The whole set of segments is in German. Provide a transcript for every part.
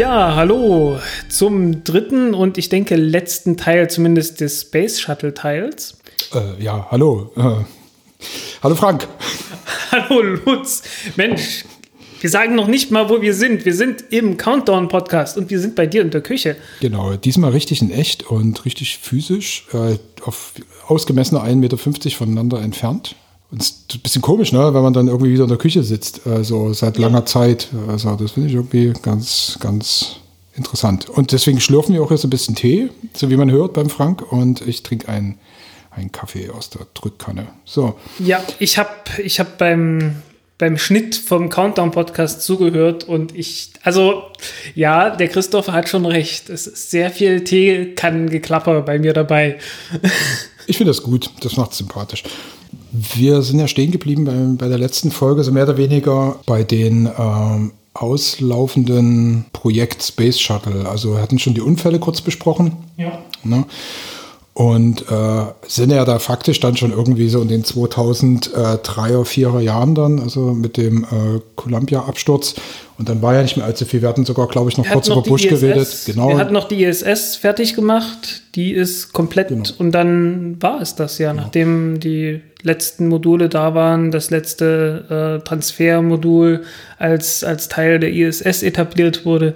Ja, hallo zum dritten und ich denke letzten Teil zumindest des Space Shuttle Teils. Äh, ja, hallo. Äh, hallo Frank. Hallo Lutz. Mensch, wir sagen noch nicht mal, wo wir sind. Wir sind im Countdown Podcast und wir sind bei dir in der Küche. Genau, diesmal richtig in echt und richtig physisch, äh, auf ausgemessene 1,50 Meter voneinander entfernt. Und es ist ein bisschen komisch, ne, wenn man dann irgendwie wieder in der Küche sitzt, also seit langer Zeit. Also das finde ich irgendwie ganz, ganz interessant. Und deswegen schlürfen wir auch jetzt ein bisschen Tee, so wie man hört beim Frank. Und ich trinke einen, einen Kaffee aus der Drückkanne. So. Ja, ich habe ich hab beim, beim Schnitt vom Countdown-Podcast zugehört und ich, also ja, der Christopher hat schon recht. Es ist sehr viel Teekannengeklapper bei mir dabei. Ich finde das gut, das macht sympathisch. Wir sind ja stehen geblieben bei, bei der letzten Folge, so mehr oder weniger bei den ähm, auslaufenden Projekt Space Shuttle. Also wir hatten schon die Unfälle kurz besprochen. Ja. Ne? Und äh, sind ja da faktisch dann schon irgendwie so in den 2003er, 4er Jahren dann, also mit dem äh, Columbia-Absturz. Und dann war ja nicht mehr allzu viel. Wir hatten sogar, glaube ich, noch Wir kurz über noch die Bush ISS, geredet. Genau. Wir hatten noch die ISS fertig gemacht. Die ist komplett Genau. und dann war es das ja, nachdem die letzten Module da waren, das letzte äh, Transfermodul als, als Teil der ISS etabliert wurde.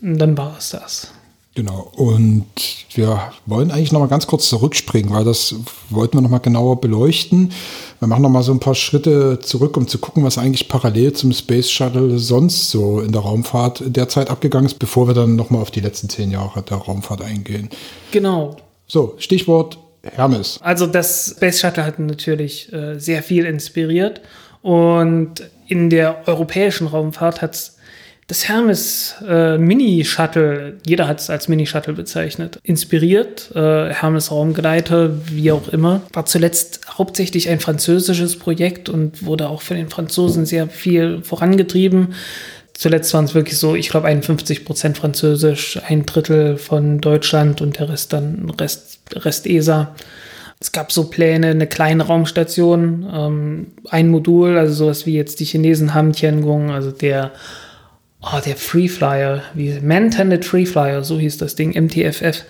Und dann war es das. Genau. Und wir wollen eigentlich noch mal ganz kurz zurückspringen, weil das wollten wir noch mal genauer beleuchten. Wir machen noch mal so ein paar Schritte zurück, um zu gucken, was eigentlich parallel zum Space Shuttle sonst so in der Raumfahrt derzeit abgegangen ist, bevor wir dann noch mal auf die letzten zehn Jahre der Raumfahrt eingehen. Genau. So, Stichwort Hermes. Also das Space Shuttle hat natürlich äh, sehr viel inspiriert und in der europäischen Raumfahrt hat es das Hermes äh, Mini-Shuttle, jeder hat es als Mini-Shuttle bezeichnet, inspiriert. Äh, Hermes Raumgleiter, wie auch immer, war zuletzt hauptsächlich ein französisches Projekt und wurde auch von den Franzosen sehr viel vorangetrieben. Zuletzt waren es wirklich so, ich glaube, 51 Prozent Französisch, ein Drittel von Deutschland und der Rest dann Rest, Rest ESA. Es gab so Pläne, eine kleine Raumstation, ähm, ein Modul, also sowas wie jetzt die Chinesen haben Tiangong, also der, oh, der Free Flyer, wie Man-Tended Free Flyer, so hieß das Ding, MTFF,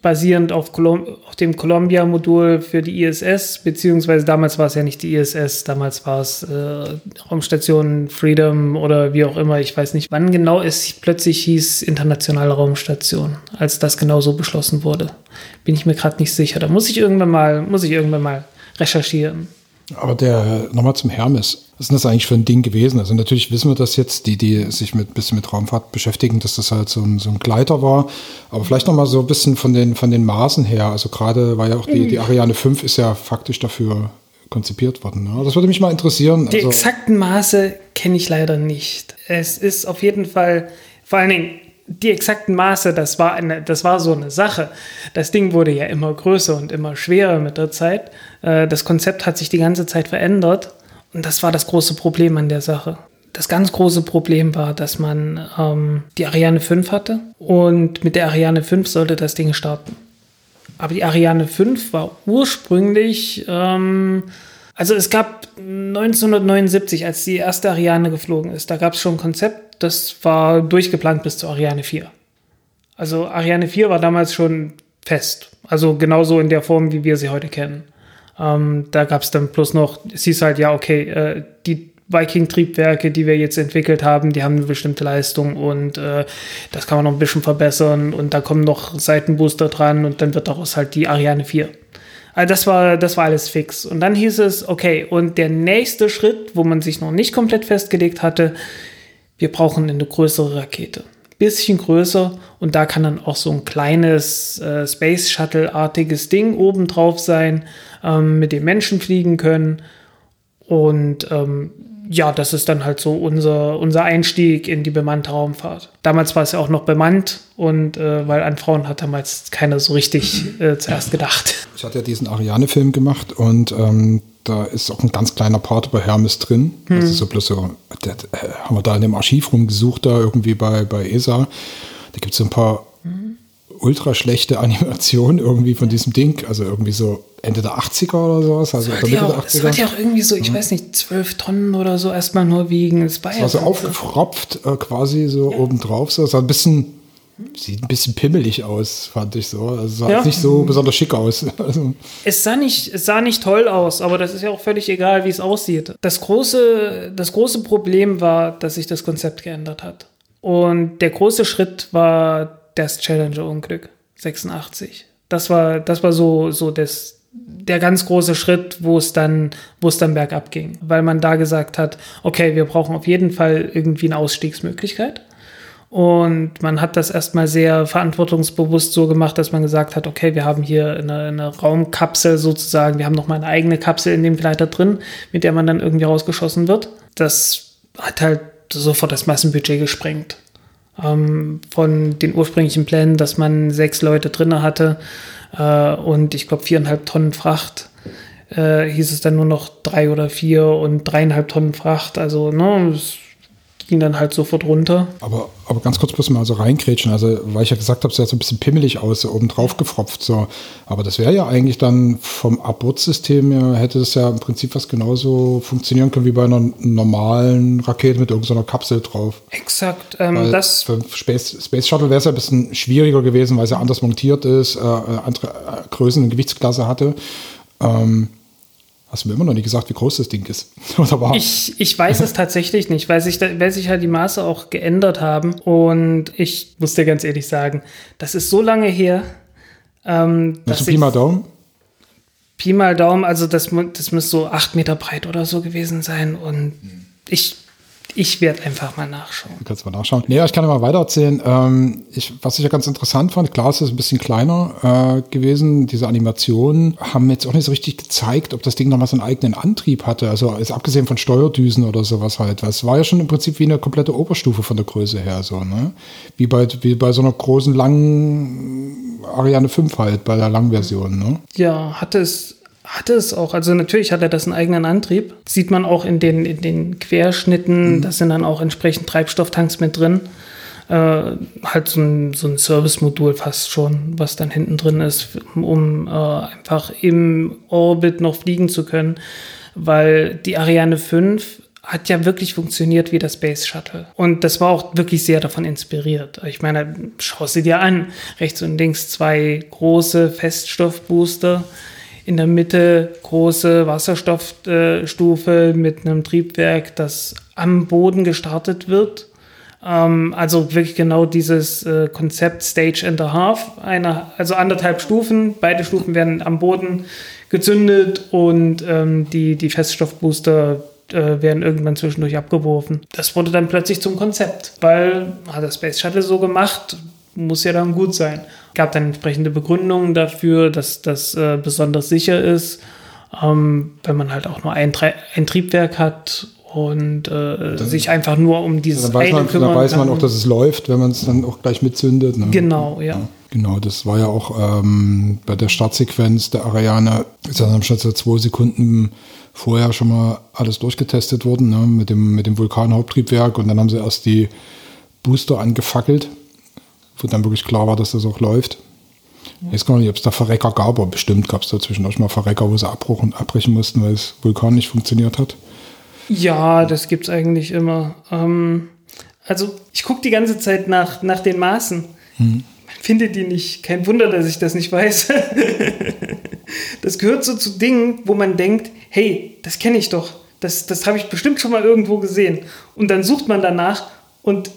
basierend auf, Colom auf dem Columbia-Modul für die ISS, beziehungsweise damals war es ja nicht die ISS, damals war es äh, Raumstation Freedom oder wie auch immer, ich weiß nicht, wann genau es plötzlich hieß Internationale Raumstation, als das genau so beschlossen wurde. Bin ich mir gerade nicht sicher. Da muss ich irgendwann mal, muss ich irgendwann mal recherchieren. Aber der, nochmal zum Hermes. Was ist denn das eigentlich für ein Ding gewesen? Also natürlich wissen wir das jetzt, die, die sich mit bisschen mit Raumfahrt beschäftigen, dass das halt so ein, so ein Gleiter war. Aber vielleicht nochmal so ein bisschen von den, von den Maßen her. Also gerade war ja auch die, die Ariane 5 ist ja faktisch dafür konzipiert worden. Ne? Das würde mich mal interessieren. Die Also, exakten Maße kenne ich leider nicht. Es ist auf jeden Fall, vor allen Dingen, die exakten Maße, das war, eine, das war so eine Sache. Das Ding wurde ja immer größer und immer schwerer mit der Zeit. Äh, Das Konzept hat sich die ganze Zeit verändert und das war das große Problem an der Sache. Das ganz große Problem war, dass man ähm, die Ariane 5 hatte und mit der Ariane 5 sollte das Ding starten. Aber die Ariane 5 war ursprünglich, ähm, also es gab 1979, als die erste Ariane geflogen ist, da gab es schon ein Konzept, das war durchgeplant bis zur Ariane 4. Also Ariane 4 war damals schon fest. Also genauso in der Form, wie wir sie heute kennen. Ähm, da gab es dann bloß noch, es hieß halt, ja, okay, äh, die Viking-Triebwerke, die wir jetzt entwickelt haben, die haben eine bestimmte Leistung und äh, das kann man noch ein bisschen verbessern und da kommen noch Seitenbooster dran und dann wird daraus halt die Ariane 4. Also das war, das war alles fix. Und dann hieß es, okay, und der nächste Schritt, wo man sich noch nicht komplett festgelegt hatte, wir brauchen eine größere Rakete. Bisschen größer und da kann dann auch so ein kleines äh, Space Shuttle-artiges Ding obendrauf sein, ähm, mit dem Menschen fliegen können. Und ähm, ja, das ist dann halt so unser, unser Einstieg in die bemannte Raumfahrt. Damals war es ja auch noch bemannt und äh, weil an Frauen hat damals keiner so richtig äh, zuerst gedacht. Ich hatte ja diesen Ariane-Film gemacht und ähm, da ist auch ein ganz kleiner Part über Hermes drin. Hm. Das ist so bloß so, der, äh, haben wir da in dem Archiv rumgesucht, da irgendwie bei, bei ESA. Da gibt es so ein paar hm. ultra schlechte Animationen irgendwie von diesem Ding. Also irgendwie so Ende der 80er oder sowas. Also das, ja auch, das sollte ja auch irgendwie so, ich mhm. weiß nicht, 12 Tonnen oder so erstmal nur wiegen. Das war, das war so aufgefropft äh, quasi so ja. obendrauf. So. Das sah ein bisschen, sieht ein bisschen pimmelig aus, fand ich so. Also sah ja. nicht so besonders schick aus. Also. Es, sah nicht, es sah nicht toll aus, aber das ist ja auch völlig egal, wie es aussieht. Das große, das große Problem war, dass sich das Konzept geändert hat. Und der große Schritt war das Challenger-Unglück 86. Das war, das war so, so das, der ganz große Schritt, wo es dann, wo es dann bergab ging, weil man da gesagt hat, okay, wir brauchen auf jeden Fall irgendwie eine Ausstiegsmöglichkeit. Und man hat das erstmal sehr verantwortungsbewusst so gemacht, dass man gesagt hat, okay, wir haben hier eine, eine Raumkapsel sozusagen, wir haben noch mal eine eigene Kapsel in dem Gleiter drin, mit der man dann irgendwie rausgeschossen wird. Das hat halt sofort das Massenbudget gesprengt. Ähm, von den ursprünglichen Plänen, dass man sechs Leute drinne hatte, äh, und ich glaube viereinhalb Tonnen Fracht. Äh, hieß es dann nur noch drei oder vier und dreieinhalb Tonnen Fracht. Also, ne, es ging dann halt sofort runter. Aber, aber ganz kurz bloß mal so reinkrätschen, also weil ich ja gesagt habe, es sah so ein bisschen pimmelig aus, so oben drauf gefropft. So. Aber das wäre ja eigentlich dann vom Abortsystem her, hätte das ja im Prinzip was genauso funktionieren können wie bei einer normalen Rakete mit irgendeiner Kapsel drauf. Exakt. Ähm, das für Space, Space Shuttle wäre es ja ein bisschen schwieriger gewesen, weil es ja anders montiert ist, äh, andere äh, Größen und Gewichtsklasse hatte. Ähm, Hast du mir immer noch nicht gesagt, wie groß das Ding ist? Oder war? Ich, ich weiß es tatsächlich nicht, weil sich, weil sich halt die Maße auch geändert haben. Und ich muss dir ganz ehrlich sagen, das ist so lange her. Ähm, dass Pi mal Daumen? Pi mal Daumen, also das, das müsste so acht Meter breit oder so gewesen sein. Und ich ich werde einfach mal nachschauen. Du kannst mal nachschauen. Nee, ich kann mal weiter erzählen. Ähm, ich, was ich ja ganz interessant fand, klar, es ist ein bisschen kleiner äh, gewesen. Diese Animationen haben jetzt auch nicht so richtig gezeigt, ob das Ding nochmal so einen eigenen Antrieb hatte. Also jetzt abgesehen von Steuerdüsen oder sowas halt. Es war ja schon im Prinzip wie eine komplette Oberstufe von der Größe her. So, ne? wie, bei, wie bei so einer großen, langen Ariane 5 halt, bei der Langversion. Ne? Ja, hatte es hatte es auch. Also natürlich hat er das einen eigenen Antrieb. sieht man auch in den, in den Querschnitten. Mhm. Da sind dann auch entsprechend Treibstofftanks mit drin. Äh, halt so ein, so ein Service-Modul fast schon, was dann hinten drin ist, um äh, einfach im Orbit noch fliegen zu können. Weil die Ariane 5 hat ja wirklich funktioniert wie das Space Shuttle. Und das war auch wirklich sehr davon inspiriert. Ich meine, schau sie dir an. Rechts und links zwei große Feststoffbooster in der Mitte große Wasserstoffstufe mit einem Triebwerk, das am Boden gestartet wird. Ähm, also wirklich genau dieses äh, Konzept Stage and a Half, eine, also anderthalb Stufen. Beide Stufen werden am Boden gezündet und ähm, die, die Feststoffbooster äh, werden irgendwann zwischendurch abgeworfen. Das wurde dann plötzlich zum Konzept, weil hat das Space Shuttle so gemacht, muss ja dann gut sein. Gab dann entsprechende Begründungen dafür, dass das äh, besonders sicher ist, ähm, wenn man halt auch nur ein, ein Triebwerk hat und äh, sich einfach nur um dieses dann weiß man, kümmern Dann weiß man auch, dass es läuft, wenn man es dann auch gleich mitzündet. Ne? Genau, ja. ja. Genau, das war ja auch ähm, bei der Startsequenz der Ariane, ist dann schon so zwei Sekunden vorher schon mal alles durchgetestet worden, ne? mit dem, mit dem Vulkan-Haupttriebwerk und dann haben sie erst die Booster angefackelt wo dann wirklich klar war, dass das auch läuft. Ich weiß gar nicht, ob es da Verrecker gab, aber bestimmt gab es da zwischendurch mal Verrecker, wo sie abbruchen, abbrechen mussten, weil das Vulkan nicht funktioniert hat. Ja, das gibt es eigentlich immer. Ähm, also ich gucke die ganze Zeit nach, nach den Maßen. Hm. Man findet die nicht. Kein Wunder, dass ich das nicht weiß. das gehört so zu Dingen, wo man denkt, hey, das kenne ich doch. Das, das habe ich bestimmt schon mal irgendwo gesehen. Und dann sucht man danach und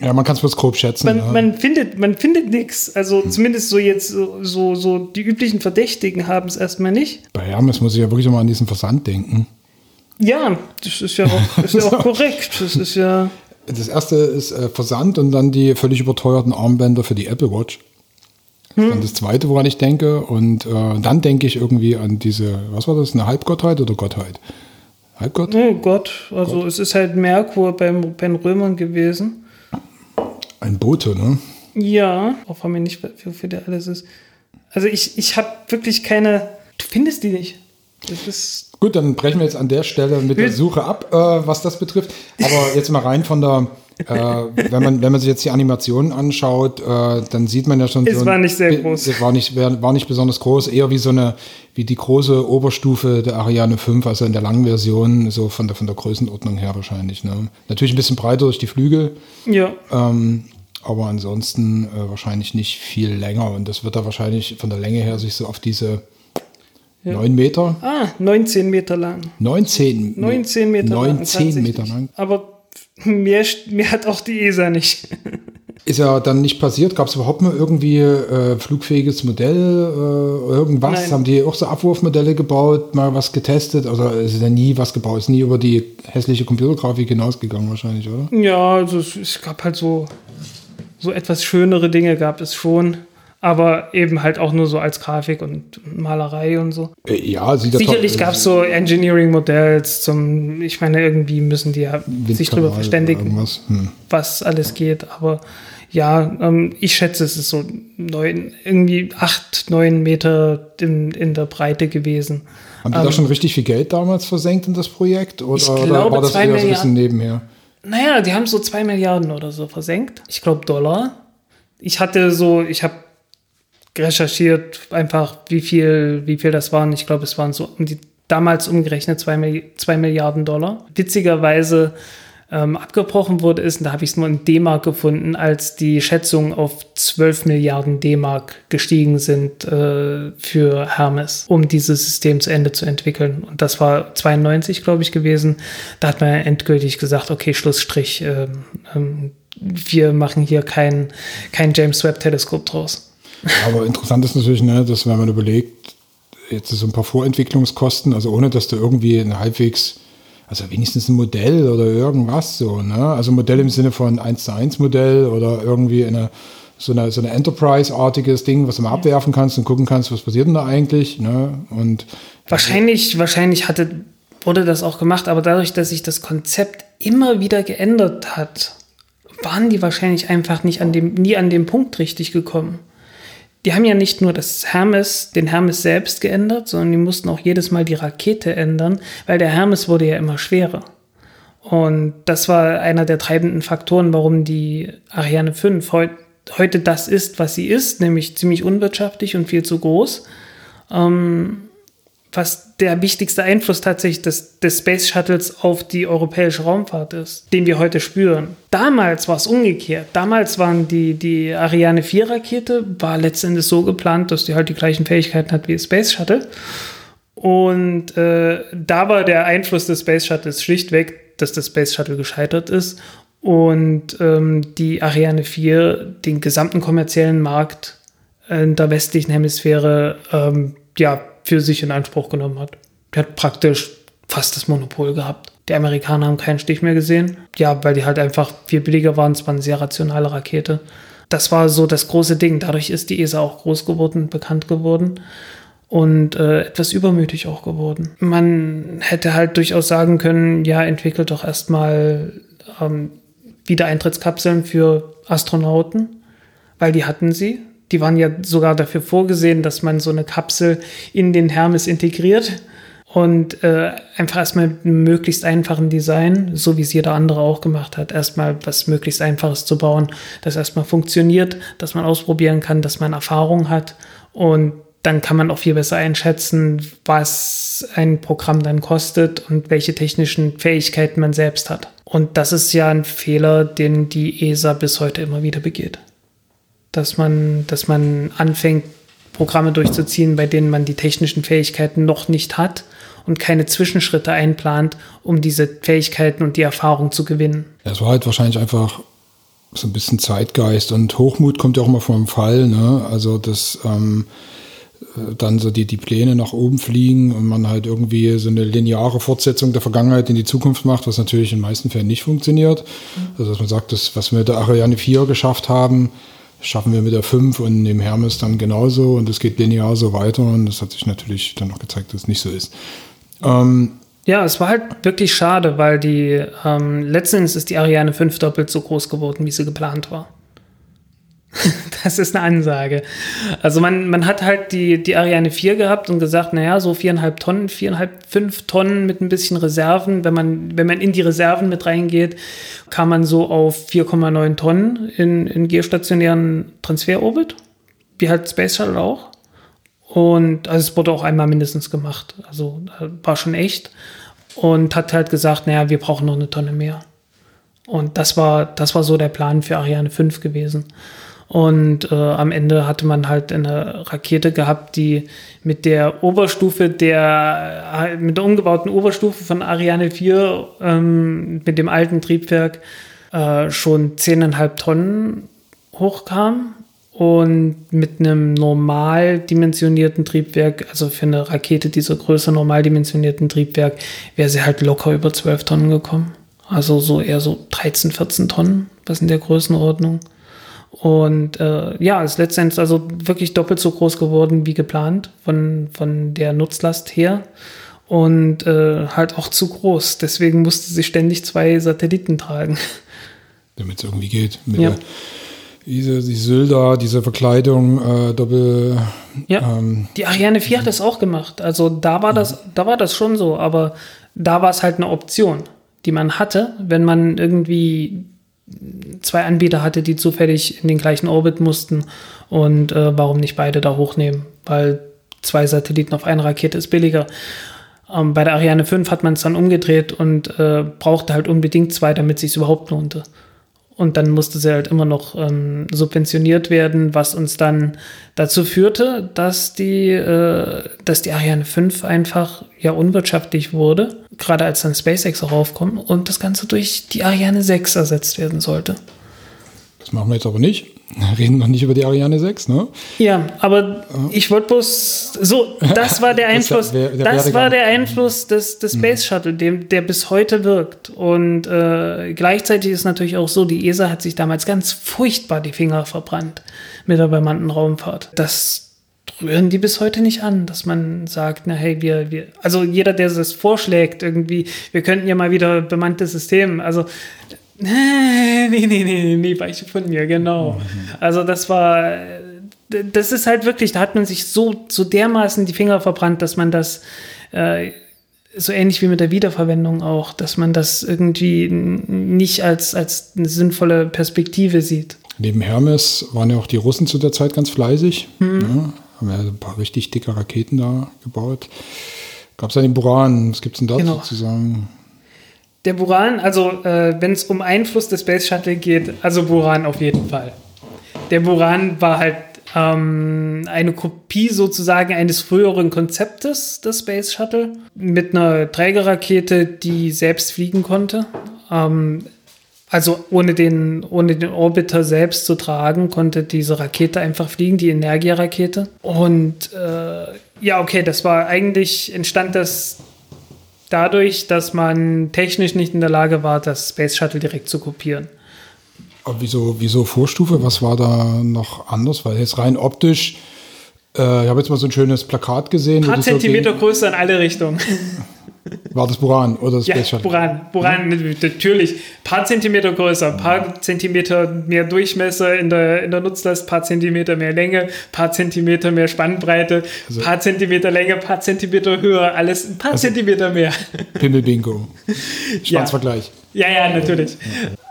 ja, man kann es bloß grob schätzen. Man, ja. man, findet, man findet nichts. Also hm. zumindest so jetzt so, so, die üblichen Verdächtigen haben es erstmal nicht. Bei Hermes muss ich ja wirklich mal an diesen Versand denken. Ja, das ist ja auch, ist ja auch korrekt. Das ist ja. Das erste ist äh, Versand und dann die völlig überteuerten Armbänder für die Apple Watch. Das ist dann das Zweite, woran ich denke. Und äh, dann denke ich irgendwie an diese, was war das, eine Halbgottheit oder Gottheit? Halbgott? Oh Gott, also Gott. es ist halt Merkur beim, bei den Römern gewesen. Ein Bote, ne? Ja, auch von mir nicht, wofür der alles ist. Also ich, ich habe wirklich keine, du findest die nicht. Das ist Gut, dann brechen wir jetzt an der Stelle mit der Suche ab, äh, was das betrifft. Aber jetzt mal rein von der, äh, wenn, man, wenn man sich jetzt die Animationen anschaut, äh, dann sieht man ja schon. Es so war nicht sehr groß. Es war nicht, war nicht besonders groß, eher wie so eine, wie die große Oberstufe der Ariane 5, also in der langen Version, so von der, von der Größenordnung her wahrscheinlich. Ne? Natürlich ein bisschen breiter durch die Flügel. Ja. Ähm, aber ansonsten äh, wahrscheinlich nicht viel länger. Und das wird da wahrscheinlich von der Länge her sich so auf diese ja. 9 Meter? Ah, 19 Meter lang. 19? 19 Meter 19 lang. Meter lang. Aber mehr, mehr hat auch die ESA nicht. Ist ja dann nicht passiert? Gab es überhaupt mal irgendwie äh, flugfähiges Modell? Äh, irgendwas? Nein. Haben die auch so Abwurfmodelle gebaut, mal was getestet? Also ist ja nie was gebaut, ist nie über die hässliche Computergrafik hinausgegangen wahrscheinlich, oder? Ja, also es, es gab halt so, so etwas schönere Dinge gab es schon aber eben halt auch nur so als Grafik und Malerei und so. Äh, ja, sieht Sicherlich gab es so Engineering-Modells zum, ich meine, irgendwie müssen die ja sich darüber verständigen, hm. was alles geht, aber ja, ähm, ich schätze, es ist so neun, irgendwie acht, neun Meter in, in der Breite gewesen. Haben die ähm, da schon richtig viel Geld damals versenkt in das Projekt? Oder, glaube, oder war das eher so ein bisschen nebenher? Naja, die haben so zwei Milliarden oder so versenkt. Ich glaube Dollar. Ich hatte so, ich habe recherchiert, einfach wie viel, wie viel das waren. Ich glaube, es waren so um die damals umgerechnet 2 Milliarden Dollar. Witzigerweise ähm, abgebrochen wurde ist, und da habe ich es nur in D-Mark gefunden, als die Schätzungen auf 12 Milliarden D-Mark gestiegen sind äh, für Hermes, um dieses System zu Ende zu entwickeln. Und das war 92, glaube ich, gewesen. Da hat man endgültig gesagt, okay, Schlussstrich, äh, äh, wir machen hier kein, kein James Webb-Teleskop draus. Aber interessant ist natürlich, ne, dass wenn man überlegt, jetzt so ein paar Vorentwicklungskosten, also ohne dass du irgendwie ein halbwegs, also wenigstens ein Modell oder irgendwas so, ne? Also Modell im Sinne von 1 zu 1 Modell oder irgendwie eine, so eine, so eine Enterprise-artiges Ding, was du mal abwerfen kannst und gucken kannst, was passiert denn da eigentlich, ne? Und wahrscheinlich, wahrscheinlich hatte, wurde das auch gemacht, aber dadurch, dass sich das Konzept immer wieder geändert hat, waren die wahrscheinlich einfach nicht an dem, nie an dem Punkt richtig gekommen die haben ja nicht nur das Hermes, den Hermes selbst geändert, sondern die mussten auch jedes Mal die Rakete ändern, weil der Hermes wurde ja immer schwerer. Und das war einer der treibenden Faktoren, warum die Ariane 5 heut, heute das ist, was sie ist, nämlich ziemlich unwirtschaftlich und viel zu groß. Ähm, was der wichtigste Einfluss tatsächlich des, des Space Shuttles auf die europäische Raumfahrt ist, den wir heute spüren. Damals war es umgekehrt. Damals waren die, die Ariane 4 Rakete, war letztendlich so geplant, dass die halt die gleichen Fähigkeiten hat wie das Space Shuttle. Und äh, da war der Einfluss des Space Shuttles schlichtweg, dass das Space Shuttle gescheitert ist und ähm, die Ariane 4 den gesamten kommerziellen Markt in der westlichen Hemisphäre ähm, ja, für sich in Anspruch genommen hat. Der hat praktisch fast das Monopol gehabt. Die Amerikaner haben keinen Stich mehr gesehen. Ja, weil die halt einfach viel billiger waren. Es war eine sehr rationale Rakete. Das war so das große Ding. Dadurch ist die ESA auch groß geworden, bekannt geworden und äh, etwas übermütig auch geworden. Man hätte halt durchaus sagen können, ja, entwickelt doch erstmal ähm, Wiedereintrittskapseln für Astronauten, weil die hatten sie die waren ja sogar dafür vorgesehen, dass man so eine Kapsel in den Hermes integriert und äh, einfach erstmal mit möglichst einfachen Design, so wie es jeder andere auch gemacht hat, erstmal was möglichst einfaches zu bauen, das erstmal funktioniert, dass man ausprobieren kann, dass man Erfahrung hat und dann kann man auch viel besser einschätzen, was ein Programm dann kostet und welche technischen Fähigkeiten man selbst hat. Und das ist ja ein Fehler, den die ESA bis heute immer wieder begeht dass man, dass man anfängt, Programme durchzuziehen, bei denen man die technischen Fähigkeiten noch nicht hat und keine Zwischenschritte einplant, um diese Fähigkeiten und die Erfahrung zu gewinnen. Es war halt wahrscheinlich einfach so ein bisschen Zeitgeist und Hochmut kommt ja auch mal vom Fall. Ne? Also, dass ähm, dann so die, die Pläne nach oben fliegen und man halt irgendwie so eine lineare Fortsetzung der Vergangenheit in die Zukunft macht, was natürlich in den meisten Fällen nicht funktioniert. Also, dass man sagt, das, was wir mit der Ariane 4 geschafft haben, schaffen wir mit der 5 und dem Hermes dann genauso und es geht linear so weiter und das hat sich natürlich dann auch gezeigt, dass es nicht so ist. Ähm, ja, es war halt wirklich schade, weil die ähm, letztendlich ist die Ariane 5 doppelt so groß geworden, wie sie geplant war. das ist eine Ansage. Also man, man hat halt die, die Ariane 4 gehabt und gesagt, naja, so viereinhalb Tonnen, viereinhalb, fünf Tonnen mit ein bisschen Reserven. Wenn man, wenn man in die Reserven mit reingeht, kam man so auf 4,9 Tonnen in, in geostationären Transferorbit, wie halt Space Shuttle auch. Und also es wurde auch einmal mindestens gemacht. Also war schon echt. Und hat halt gesagt, naja, wir brauchen noch eine Tonne mehr. Und das war, das war so der Plan für Ariane 5 gewesen. Und äh, am Ende hatte man halt eine Rakete gehabt, die mit der Oberstufe der, äh, mit der umgebauten Oberstufe von Ariane 4, ähm, mit dem alten Triebwerk, äh, schon 10,5 Tonnen hochkam. Und mit einem normal dimensionierten Triebwerk, also für eine Rakete dieser Größe normal dimensionierten Triebwerk, wäre sie halt locker über 12 Tonnen gekommen. Also so eher so 13, 14 Tonnen, was in der Größenordnung. Und äh, ja, ist letztendlich also wirklich doppelt so groß geworden wie geplant von, von der Nutzlast her. Und äh, halt auch zu groß. Deswegen musste sie ständig zwei Satelliten tragen. Damit es irgendwie geht. ja. diese, die Sylda, diese Verkleidung, äh, Doppel. Ja. Ähm, die Ariane 4 hat das auch gemacht. Also da war das, da war das schon so, aber da war es halt eine Option, die man hatte, wenn man irgendwie zwei Anbieter hatte, die zufällig in den gleichen Orbit mussten. Und äh, warum nicht beide da hochnehmen? Weil zwei Satelliten auf eine Rakete ist billiger. Ähm, bei der Ariane 5 hat man es dann umgedreht und äh, brauchte halt unbedingt zwei, damit es sich überhaupt lohnte. Und dann musste sie halt immer noch ähm, subventioniert werden, was uns dann dazu führte, dass die, äh, dass die Ariane 5 einfach ja unwirtschaftlich wurde, gerade als dann SpaceX auch aufkommt und das Ganze durch die Ariane 6 ersetzt werden sollte. Das machen wir jetzt aber nicht. Wir reden noch nicht über die Ariane 6, ne? Ja, aber ich wollte bloß so, das war der Einfluss, das, wär, der das war der Einfluss des, des mhm. Space Shuttle, dem, der bis heute wirkt. Und äh, gleichzeitig ist natürlich auch so, die ESA hat sich damals ganz furchtbar die Finger verbrannt mit der bemannten Raumfahrt. Das rühren die bis heute nicht an, dass man sagt, na hey, wir, wir, also jeder, der das vorschlägt, irgendwie, wir könnten ja mal wieder bemannte Systeme, also Nee, nee, nee, nee, nee, Weiche von mir, genau. Mhm. Also das war, das ist halt wirklich, da hat man sich so, so dermaßen die Finger verbrannt, dass man das, äh, so ähnlich wie mit der Wiederverwendung auch, dass man das irgendwie nicht als, als eine sinnvolle Perspektive sieht. Neben Hermes waren ja auch die Russen zu der Zeit ganz fleißig. Mhm. Ne? Haben ja ein paar richtig dicke Raketen da gebaut. Gab es ja den Buran, was gibt es denn dazu genau. zu sagen? Der Buran, also äh, wenn es um Einfluss des Space Shuttle geht, also Buran auf jeden Fall. Der Buran war halt ähm, eine Kopie sozusagen eines früheren Konzeptes des Space Shuttle mit einer Trägerrakete, die selbst fliegen konnte. Ähm, also ohne den, ohne den Orbiter selbst zu tragen, konnte diese Rakete einfach fliegen, die Energia-Rakete. Und äh, ja, okay, das war eigentlich, entstand das dadurch, dass man technisch nicht in der Lage war, das Space Shuttle direkt zu kopieren. Aber wieso, wieso Vorstufe? Was war da noch anders? Weil jetzt rein optisch, äh, ich habe jetzt mal so ein schönes Plakat gesehen. Ein paar Zentimeter so größer in alle Richtungen. War das Buran oder das ja, Space Shuttle? Buran, Buran natürlich. Ein paar Zentimeter größer, ein paar Zentimeter mehr Durchmesser in der, in der Nutzlast, paar Zentimeter mehr Länge, paar Zentimeter mehr Spannbreite, also, paar Zentimeter Länge, paar Zentimeter höher, alles ein paar also Zentimeter mehr. Pimmelbingo. Schwanzvergleich. Ja. ja, ja, natürlich.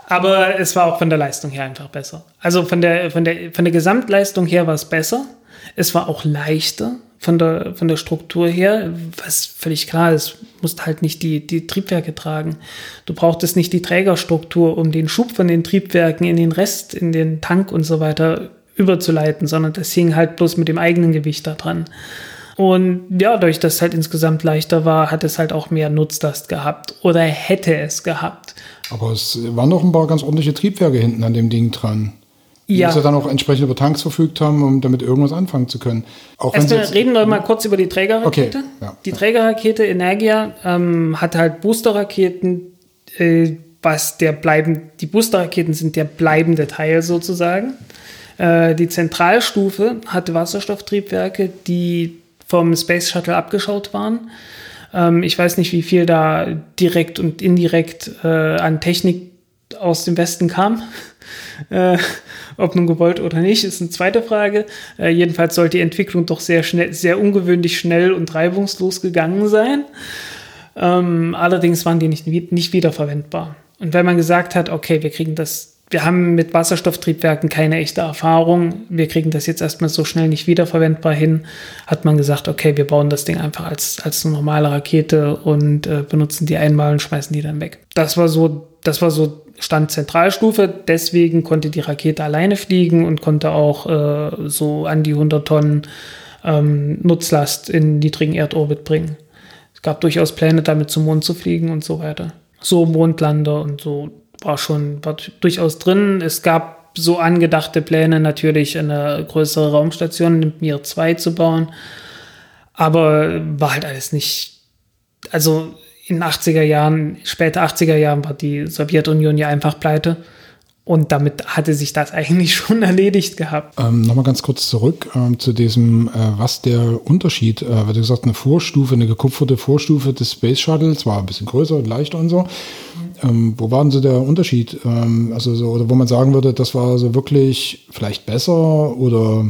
Aber es war auch von der Leistung her einfach besser. Also von der, von der, von der Gesamtleistung her war es besser. Es war auch leichter von der, von der Struktur her, was völlig klar ist, musst halt nicht die, die Triebwerke tragen. Du brauchtest nicht die Trägerstruktur, um den Schub von den Triebwerken in den Rest, in den Tank und so weiter überzuleiten, sondern das hing halt bloß mit dem eigenen Gewicht da dran. Und ja, dadurch, dass es halt insgesamt leichter war, hat es halt auch mehr Nutzlast gehabt oder hätte es gehabt. Aber es waren noch ein paar ganz ordentliche Triebwerke hinten an dem Ding dran. Ja. Muss er dann auch entsprechend über Tanks verfügt haben, um damit irgendwas anfangen zu können. Auch Erstmal reden wir mal kurz über die Trägerrakete. Okay, ja. Die Trägerrakete Energia ähm, hat halt Boosterraketen, äh, was der bleiben, die Boosterraketen sind der bleibende Teil sozusagen. Äh, die Zentralstufe hatte Wasserstofftriebwerke, die vom Space Shuttle abgeschaut waren. Ähm, ich weiß nicht, wie viel da direkt und indirekt äh, an Technik aus dem Westen kam. Äh, ob nun gewollt oder nicht, ist eine zweite Frage. Äh, jedenfalls sollte die Entwicklung doch sehr schnell, sehr ungewöhnlich schnell und reibungslos gegangen sein. Ähm, allerdings waren die nicht, nicht wiederverwendbar. Und wenn man gesagt hat, okay, wir kriegen das wir haben mit Wasserstofftriebwerken keine echte Erfahrung. Wir kriegen das jetzt erstmal so schnell nicht wiederverwendbar hin. Hat man gesagt, okay, wir bauen das Ding einfach als, als eine normale Rakete und äh, benutzen die einmal und schmeißen die dann weg. Das war so, das war so Stand Zentralstufe. Deswegen konnte die Rakete alleine fliegen und konnte auch äh, so an die 100 Tonnen ähm, Nutzlast in niedrigen Erdorbit bringen. Es gab durchaus Pläne, damit zum Mond zu fliegen und so weiter. So Mondlander und so war schon war durchaus drin. Es gab so angedachte Pläne, natürlich eine größere Raumstation, Mir 2 zu bauen. Aber war halt alles nicht. Also in den 80er Jahren, später 80er Jahren war die Sowjetunion ja einfach pleite. Und damit hatte sich das eigentlich schon erledigt gehabt. Ähm, Nochmal ganz kurz zurück ähm, zu diesem, äh, was der Unterschied, äh, wie du gesagt, eine Vorstufe, eine gekupferte Vorstufe des Space Shuttles, war ein bisschen größer und leichter und so. Ähm, wo war denn so der Unterschied? Ähm, also so, oder wo man sagen würde, das war so wirklich vielleicht besser oder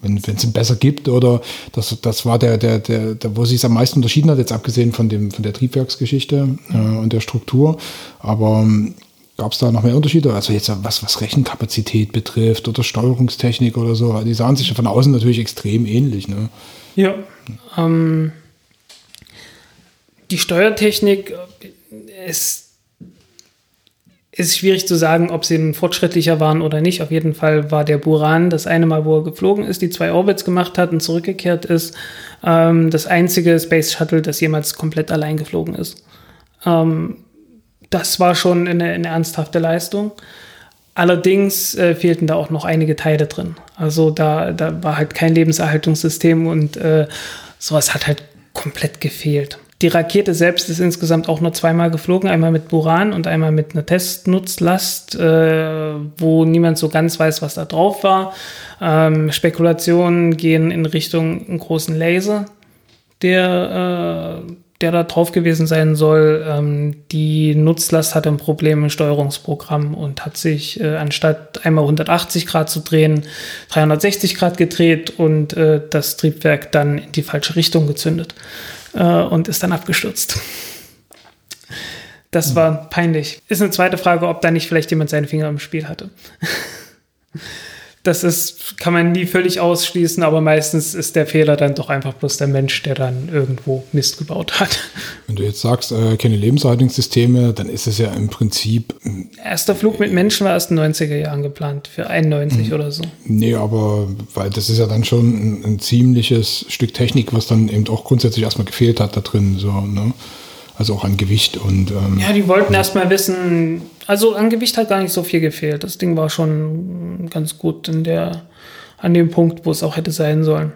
wenn es ihn besser gibt oder das, das war der, der, der, der wo sich am meisten unterschieden hat, jetzt abgesehen von, dem, von der Triebwerksgeschichte äh, und der Struktur. Aber ähm, Gab es da noch mehr Unterschiede? Also jetzt was, was Rechenkapazität betrifft oder Steuerungstechnik oder so. Die sahen sich von außen natürlich extrem ähnlich. Ne? Ja. Ähm, die Steuertechnik ist, ist schwierig zu sagen, ob sie fortschrittlicher waren oder nicht. Auf jeden Fall war der Buran das eine Mal, wo er geflogen ist, die zwei Orbits gemacht hat und zurückgekehrt ist, ähm, das einzige Space Shuttle, das jemals komplett allein geflogen ist. Ähm, das war schon eine, eine ernsthafte Leistung. Allerdings äh, fehlten da auch noch einige Teile drin. Also da, da war halt kein Lebenserhaltungssystem und äh, sowas hat halt komplett gefehlt. Die Rakete selbst ist insgesamt auch nur zweimal geflogen, einmal mit Buran und einmal mit einer Testnutzlast, äh, wo niemand so ganz weiß, was da drauf war. Ähm, Spekulationen gehen in Richtung einen großen Laser, der äh, der da drauf gewesen sein soll. Ähm, die Nutzlast hatte ein Problem im Steuerungsprogramm und hat sich äh, anstatt einmal 180 Grad zu drehen, 360 Grad gedreht und äh, das Triebwerk dann in die falsche Richtung gezündet äh, und ist dann abgestürzt. Das war peinlich. Ist eine zweite Frage, ob da nicht vielleicht jemand seine Finger im Spiel hatte. Das ist, kann man nie völlig ausschließen, aber meistens ist der Fehler dann doch einfach bloß der Mensch, der dann irgendwo Mist gebaut hat. Wenn du jetzt sagst, äh, keine Lebenserhaltungssysteme, dann ist es ja im Prinzip. Erster Flug mit Menschen war erst in den 90er Jahren geplant, für 91 mhm. oder so. Nee, aber weil das ist ja dann schon ein, ein, ziemliches Stück Technik, was dann eben auch grundsätzlich erstmal gefehlt hat da drin. So, ne? Also auch an Gewicht und. Ähm, ja, die wollten also erstmal wissen, also an Gewicht hat gar nicht so viel gefehlt. Das Ding war schon ganz gut in der, an dem Punkt, wo es auch hätte sein sollen.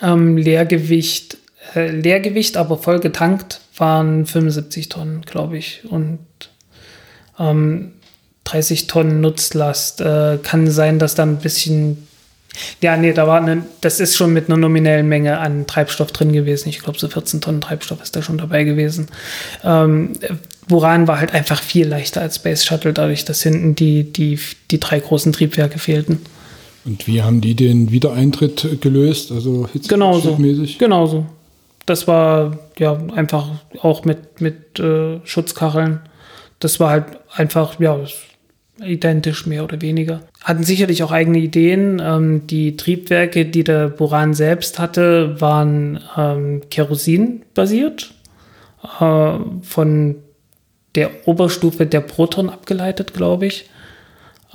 Ähm, Leergewicht, äh, Leergewicht, aber voll getankt waren 75 Tonnen, glaube ich. Und ähm, 30 Tonnen Nutzlast. Äh, kann sein, dass da ein bisschen ja, nee, da war eine, das ist schon mit einer nominellen Menge an Treibstoff drin gewesen. Ich glaube, so 14 Tonnen Treibstoff ist da schon dabei gewesen. Ähm, Buran war halt einfach viel leichter als Space Shuttle, dadurch, dass hinten die, die, die drei großen Triebwerke fehlten. Und wie haben die den Wiedereintritt gelöst? Also genauso. Genauso. Das war ja einfach auch mit, mit äh, Schutzkacheln. Das war halt einfach, ja, identisch mehr oder weniger. Hatten sicherlich auch eigene Ideen. Ähm, die Triebwerke, die der Buran selbst hatte, waren ähm, Kerosin basiert, äh, von der Oberstufe der Proton abgeleitet, glaube ich.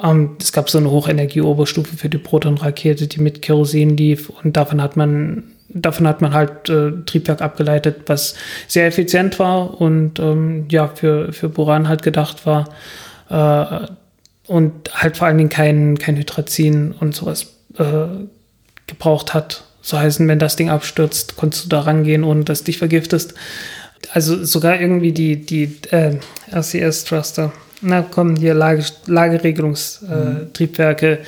Ähm, es gab so eine Hochenergie-Oberstufe für die Proton-Rakete, die mit Kerosin lief und davon hat man davon hat man halt äh, Triebwerk abgeleitet, was sehr effizient war und ähm, ja, für, für Buran halt gedacht war. Äh, und halt vor allen Dingen kein, kein Hydrazin und sowas äh, gebraucht hat. So heißen, wenn das Ding abstürzt, konntest du da rangehen, ohne dass dich vergiftest. Also sogar irgendwie die, die äh, RCS-Thruster, na komm, hier Lage, Lageregelungstriebwerke, mhm.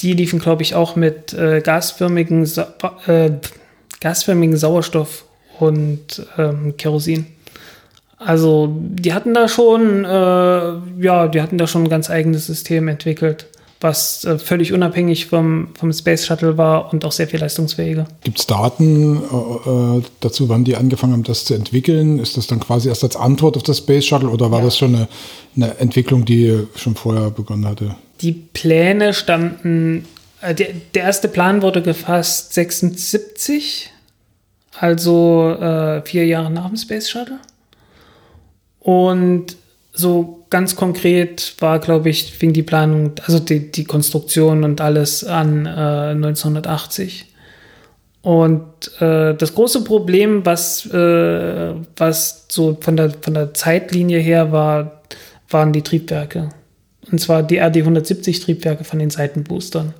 die liefen, glaube ich, auch mit äh, gasförmigen, Sa äh, gasförmigen Sauerstoff und ähm, Kerosin. Also die hatten da schon, äh, ja, die hatten da schon ein ganz eigenes System entwickelt, was äh, völlig unabhängig vom, vom Space Shuttle war und auch sehr viel leistungsfähiger. Gibt es Daten äh, äh, dazu, wann die angefangen haben, das zu entwickeln? Ist das dann quasi erst als Antwort auf das Space Shuttle oder war ja. das schon eine, eine Entwicklung, die schon vorher begonnen hatte? Die Pläne standen, äh, der, der erste Plan wurde gefasst 76, also äh, vier Jahre nach dem Space Shuttle. Und so ganz konkret war, glaube ich, fing die Planung, also die, die Konstruktion und alles an äh, 1980. Und äh, das große Problem, was, äh, was so von der, von der Zeitlinie her war, waren die Triebwerke. Und zwar die RD-170-Triebwerke von den Seitenboostern,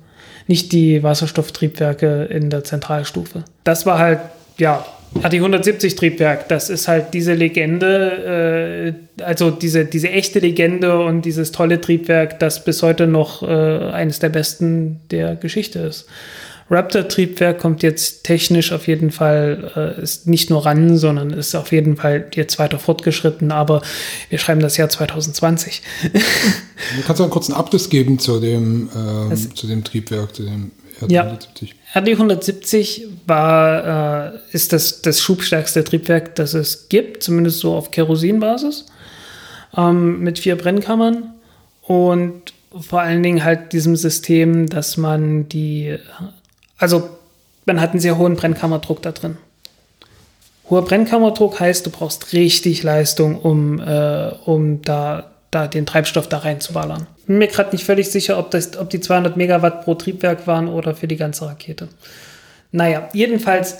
nicht die Wasserstofftriebwerke in der Zentralstufe. Das war halt, ja, RD-170-Triebwerk, das ist halt diese Legende, äh, also diese, diese echte Legende und dieses tolle Triebwerk, das bis heute noch äh, eines der besten der Geschichte ist. Raptor-Triebwerk kommt jetzt technisch auf jeden Fall, äh, ist nicht nur ran, sondern ist auf jeden Fall jetzt weiter fortgeschritten, aber wir schreiben das Jahr 2020. du kannst du einen kurzen Abriss geben zu dem, ähm, zu dem Triebwerk, zu dem RD ja, 170? RD 170 war, äh, ist das, das schubstärkste Triebwerk, das es gibt, zumindest so auf Kerosinbasis, ähm, mit vier Brennkammern und vor allen Dingen halt diesem System, dass man die also man hat einen sehr hohen Brennkammerdruck da drin. Hoher Brennkammerdruck heißt, du brauchst richtig Leistung, um, äh, um da, da den Treibstoff da reinzuballern. Bin mir gerade nicht völlig sicher, ob, das, ob die 200 Megawatt pro Triebwerk waren oder für die ganze Rakete. Naja, jedenfalls,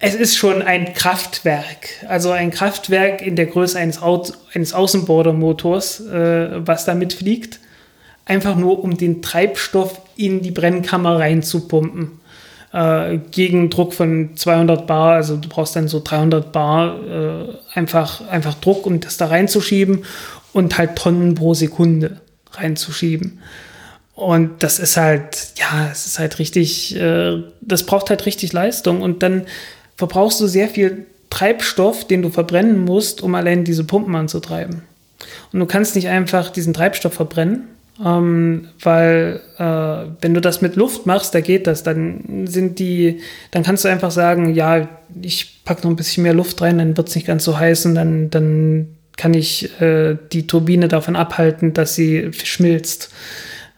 es ist schon ein Kraftwerk. Also ein Kraftwerk in der Größe eines, Au eines Außenbordermotors, äh, was da mitfliegt. Einfach nur, um den Treibstoff in die Brennkammer reinzupumpen äh, gegen Druck von 200 Bar, also du brauchst dann so 300 Bar, äh, einfach, einfach Druck, um das da reinzuschieben und halt Tonnen pro Sekunde reinzuschieben. Und das ist halt, ja, es ist halt richtig, äh, das braucht halt richtig Leistung und dann verbrauchst du sehr viel Treibstoff, den du verbrennen musst, um allein diese Pumpen anzutreiben. Und du kannst nicht einfach diesen Treibstoff verbrennen, ähm, weil äh, wenn du das mit Luft machst, da geht das, dann sind die, dann kannst du einfach sagen, ja, ich packe noch ein bisschen mehr Luft rein, dann wird es nicht ganz so heiß und dann, dann kann ich äh, die Turbine davon abhalten, dass sie schmilzt.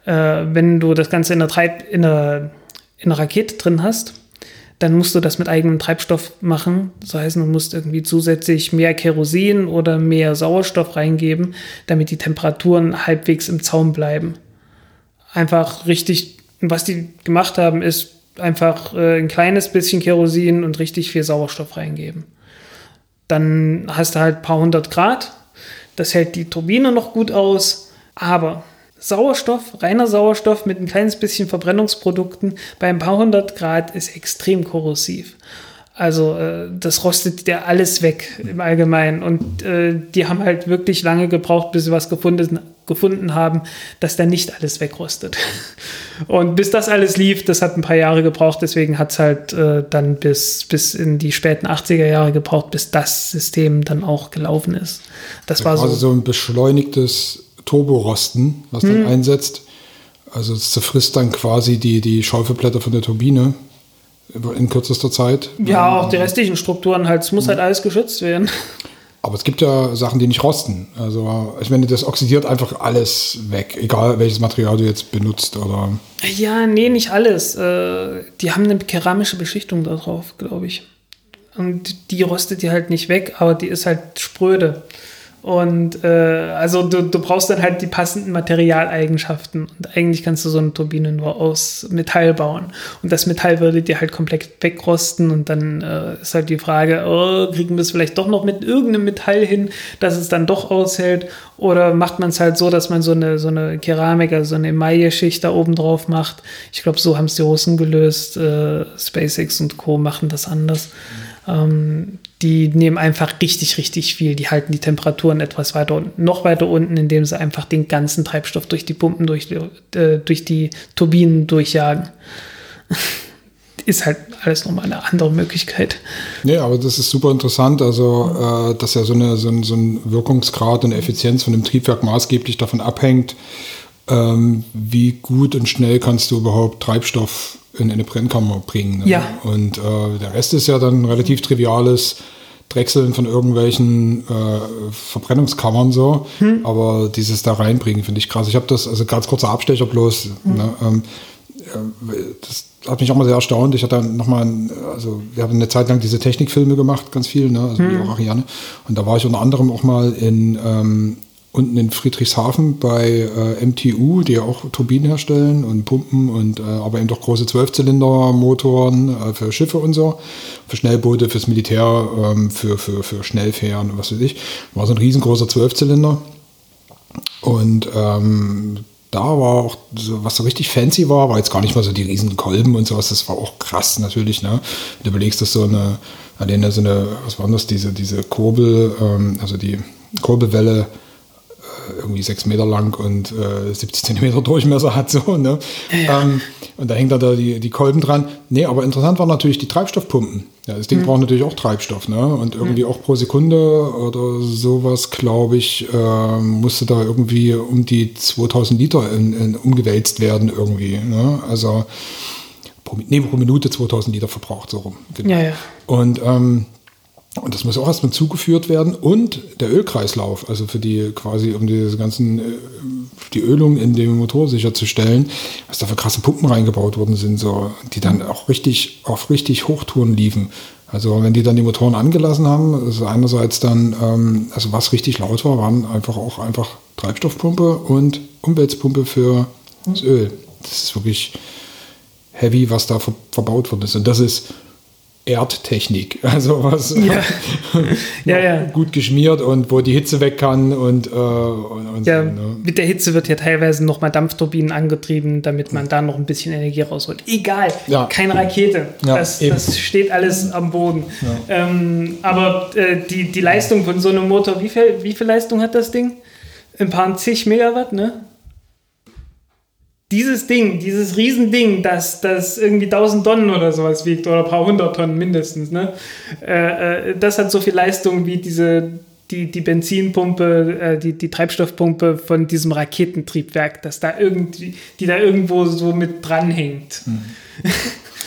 Äh, wenn du das Ganze in der, Treib in der, in der Rakete drin hast, dann musst du das mit eigenem Treibstoff machen. Das heißt, du musst irgendwie zusätzlich mehr Kerosin oder mehr Sauerstoff reingeben, damit die Temperaturen halbwegs im Zaum bleiben. Einfach richtig, was die gemacht haben, ist einfach äh, ein kleines bisschen Kerosin und richtig viel Sauerstoff reingeben. Dann hast du halt ein paar hundert Grad. Das hält die Turbine noch gut aus. Aber Sauerstoff, reiner Sauerstoff mit ein kleines bisschen Verbrennungsprodukten bei ein paar hundert Grad ist extrem korrosiv. Also äh, das rostet ja alles weg im Allgemeinen. Und äh, die haben halt wirklich lange gebraucht, bis sie was gefunden, gefunden haben, dass da nicht alles wegrostet. Und bis das alles lief, das hat ein paar Jahre gebraucht. Deswegen hat es halt äh, dann bis, bis in die späten 80er Jahre gebraucht, bis das System dann auch gelaufen ist. Das war so, so ein beschleunigtes Turborosten, was dann hm. einsetzt. Also es zerfrisst dann quasi die, die Schaufelblätter von der Turbine in kürzester Zeit. Ja, auch die restlichen Strukturen halt. Es muss halt alles geschützt werden. Aber es gibt ja Sachen, die nicht rosten. Also ich meine, das oxidiert einfach alles weg, egal welches Material du jetzt benutzt oder. Ja, nee, nicht alles. Äh, die haben eine keramische Beschichtung da drauf, glaube ich. Und die rostet die halt nicht weg, aber die ist halt spröde. Und äh, also du, du brauchst dann halt die passenden Materialeigenschaften. Und eigentlich kannst du so eine Turbine nur aus Metall bauen. Und das Metall würde dir halt komplett wegrosten. Und dann äh, ist halt die Frage, oh, kriegen wir es vielleicht doch noch mit irgendeinem Metall hin, dass es dann doch aushält? Oder macht man es halt so, dass man so eine, so eine Keramik, also so eine Emaille-Schicht da oben drauf macht? Ich glaube, so haben es die Russen gelöst. Äh, SpaceX und Co. machen das anders. Ähm, die nehmen einfach richtig, richtig viel. Die halten die Temperaturen etwas weiter unten, noch weiter unten, indem sie einfach den ganzen Treibstoff durch die Pumpen, durch, äh, durch die Turbinen durchjagen. ist halt alles nochmal eine andere Möglichkeit. Nee, aber das ist super interessant. Also, äh, dass ja so, eine, so, ein, so ein Wirkungsgrad und Effizienz von dem Triebwerk maßgeblich davon abhängt, ähm, wie gut und schnell kannst du überhaupt Treibstoff in eine Brennkammer bringen. Ne? Ja. Und äh, der Rest ist ja dann relativ triviales Drechseln von irgendwelchen äh, Verbrennungskammern so. Hm. Aber dieses da reinbringen, finde ich krass. Ich habe das, also ganz kurzer Abstecher bloß. Hm. Ne, ähm, äh, das hat mich auch mal sehr erstaunt. Ich hatte nochmal, also wir haben eine Zeit lang diese Technikfilme gemacht, ganz viel, ne? also hm. wie auch Ariane. Und da war ich unter anderem auch mal in ähm, unten in Friedrichshafen bei äh, MTU, die ja auch Turbinen herstellen und Pumpen und äh, aber eben doch große Zwölfzylindermotoren äh, für Schiffe und so, für Schnellboote, fürs Militär, ähm, für, für, für Schnellfähren und was weiß ich. War so ein riesengroßer Zwölfzylinder. Und ähm, da war auch, so, was so richtig fancy war, war jetzt gar nicht mal so die riesen Kolben und sowas, das war auch krass natürlich, ne? Wenn du überlegst, dass so eine, alleine so eine, was war das, diese, diese Kurbel, ähm, also die Kurbelwelle, irgendwie sechs Meter lang und äh, 70 Zentimeter Durchmesser hat. So, ne? Ja. Ähm, und da hängt da die, die Kolben dran. Nee, aber interessant waren natürlich die Treibstoffpumpen. Ja, das Ding mhm. braucht natürlich auch Treibstoff. Ne? Und irgendwie mhm. auch pro Sekunde oder sowas, glaube ich, äh, musste da irgendwie um die 2000 Liter in, in, umgewälzt werden irgendwie. Ne? Also pro, nee, pro Minute 2000 Liter verbraucht, so rum. Genau. Ja, ja. Und ähm, und das muss auch erstmal zugeführt werden. Und der Ölkreislauf, also für die quasi, um diese ganzen, äh, die Ölung in dem Motor sicherzustellen, was da für krasse Pumpen reingebaut worden sind, so, die dann auch richtig, auf richtig Hochtouren liefen. Also wenn die dann die Motoren angelassen haben, also einerseits dann, ähm, also was richtig laut war, waren einfach auch einfach Treibstoffpumpe und Umweltpumpe für das Öl. Das ist wirklich heavy, was da verbaut worden ist. Und das ist Erdtechnik, also was ja. ja, ja. gut geschmiert und wo die Hitze weg kann und, äh, und, und ja, so, ne? mit der Hitze wird ja teilweise nochmal Dampfturbinen angetrieben, damit man da noch ein bisschen Energie rausholt. Egal, keine Rakete, das, das, steht alles am Boden. Ähm, aber äh, die, die Leistung von so einem Motor, wie viel, wie viel Leistung hat das Ding? Ein paar zig Megawatt, ne? Dieses Ding, dieses Riesending, das, das irgendwie 1000 Tonnen oder sowas wiegt oder ein paar hundert Tonnen mindestens, ne? Äh, äh, das hat so viel Leistung wie diese, die, die Benzinpumpe, äh, die, die Treibstoffpumpe von diesem Raketentriebwerk, das da irgendwie, die da irgendwo so mit dranhängt. Hm.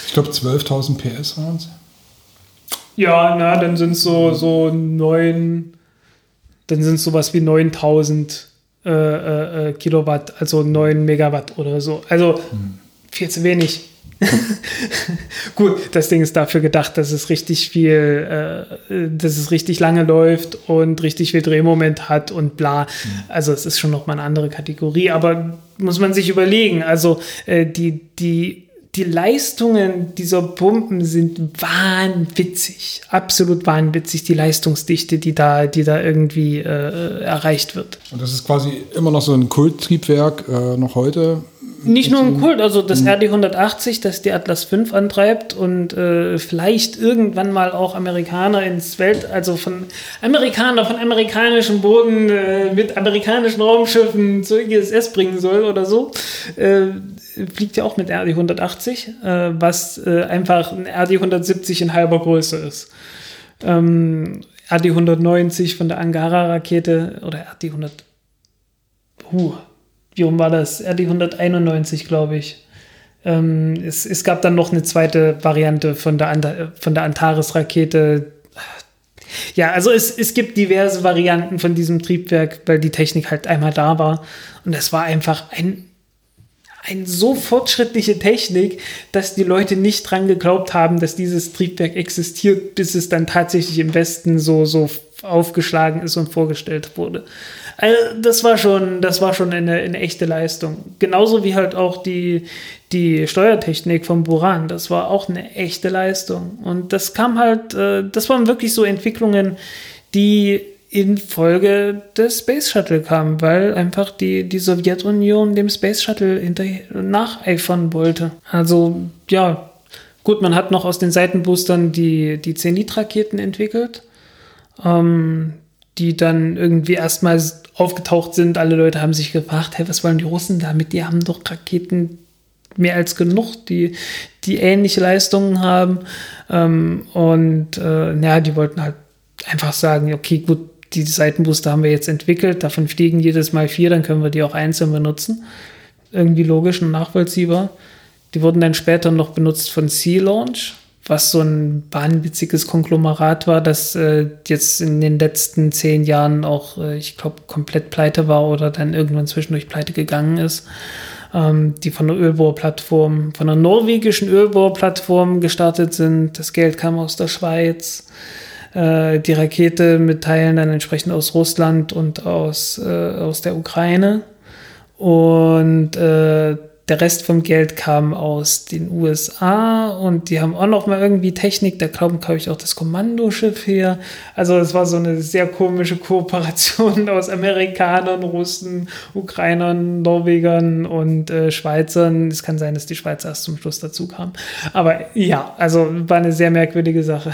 Ich glaube 12.000 PS waren es. Ja, na, dann sind es so, so neun, dann sind es sowas wie 9000 äh, äh, äh, Kilowatt, also 9 Megawatt oder so. Also hm. viel zu wenig. Gut, das Ding ist dafür gedacht, dass es richtig viel, äh, dass es richtig lange läuft und richtig viel Drehmoment hat und bla. Mhm. Also es ist schon noch mal eine andere Kategorie, aber muss man sich überlegen. Also äh, die, die die Leistungen dieser Pumpen sind wahnwitzig, absolut wahnwitzig, die Leistungsdichte, die da, die da irgendwie äh, erreicht wird. Und das ist quasi immer noch so ein Kulttriebwerk, äh, noch heute nicht nur ein Kult, also das RD 180, das die Atlas 5 antreibt und äh, vielleicht irgendwann mal auch Amerikaner ins Welt, also von Amerikaner von amerikanischem Boden äh, mit amerikanischen Raumschiffen zur ISS bringen soll oder so, äh, fliegt ja auch mit RD 180, äh, was äh, einfach ein RD 170 in halber Größe ist. Ähm, RD 190 von der Angara-Rakete oder RD 100. Rum war das? RD 191, glaube ich. Ähm, es, es gab dann noch eine zweite Variante von der, von der Antares-Rakete. Ja, also es, es gibt diverse Varianten von diesem Triebwerk, weil die Technik halt einmal da war. Und es war einfach ein, ein so fortschrittliche Technik, dass die Leute nicht dran geglaubt haben, dass dieses Triebwerk existiert, bis es dann tatsächlich im Westen so, so aufgeschlagen ist und vorgestellt wurde. Also das war schon, das war schon eine, eine echte Leistung. Genauso wie halt auch die, die Steuertechnik vom Buran. Das war auch eine echte Leistung. Und das kam halt, äh, das waren wirklich so Entwicklungen, die in Folge des Space Shuttle kamen, weil einfach die, die Sowjetunion dem Space Shuttle hinterher nacheifern wollte. Also, ja, Gut, man hat noch aus den Seitenboostern die, die Zenit-Raketen entwickelt, ähm, die dann irgendwie erstmals aufgetaucht sind. Alle Leute haben sich gefragt, hey, was wollen die Russen damit? Die haben doch Raketen mehr als genug, die, die ähnliche Leistungen haben. Ähm, und äh, ja, die wollten halt einfach sagen, okay, gut, die Seitenbooster haben wir jetzt entwickelt, davon fliegen jedes Mal vier, dann können wir die auch einzeln benutzen. Irgendwie logisch und nachvollziehbar. Die wurden dann später noch benutzt von Sea Launch, was so ein wahnwitziges Konglomerat war, das äh, jetzt in den letzten zehn Jahren auch, äh, ich glaube, komplett pleite war oder dann irgendwann zwischendurch pleite gegangen ist. Ähm, die von der Ölbohrplattform, von der norwegischen Ölbohrplattform gestartet sind. Das Geld kam aus der Schweiz. Äh, die Rakete mit Teilen dann entsprechend aus Russland und aus, äh, aus der Ukraine. Und äh, der Rest vom Geld kam aus den USA und die haben auch noch mal irgendwie Technik. Da glauben, glaube ich, auch das Kommandoschiff her. Also es war so eine sehr komische Kooperation aus Amerikanern, Russen, Ukrainern, Norwegern und äh, Schweizern. Es kann sein, dass die Schweizer erst zum Schluss dazu kamen. Aber ja, also war eine sehr merkwürdige Sache.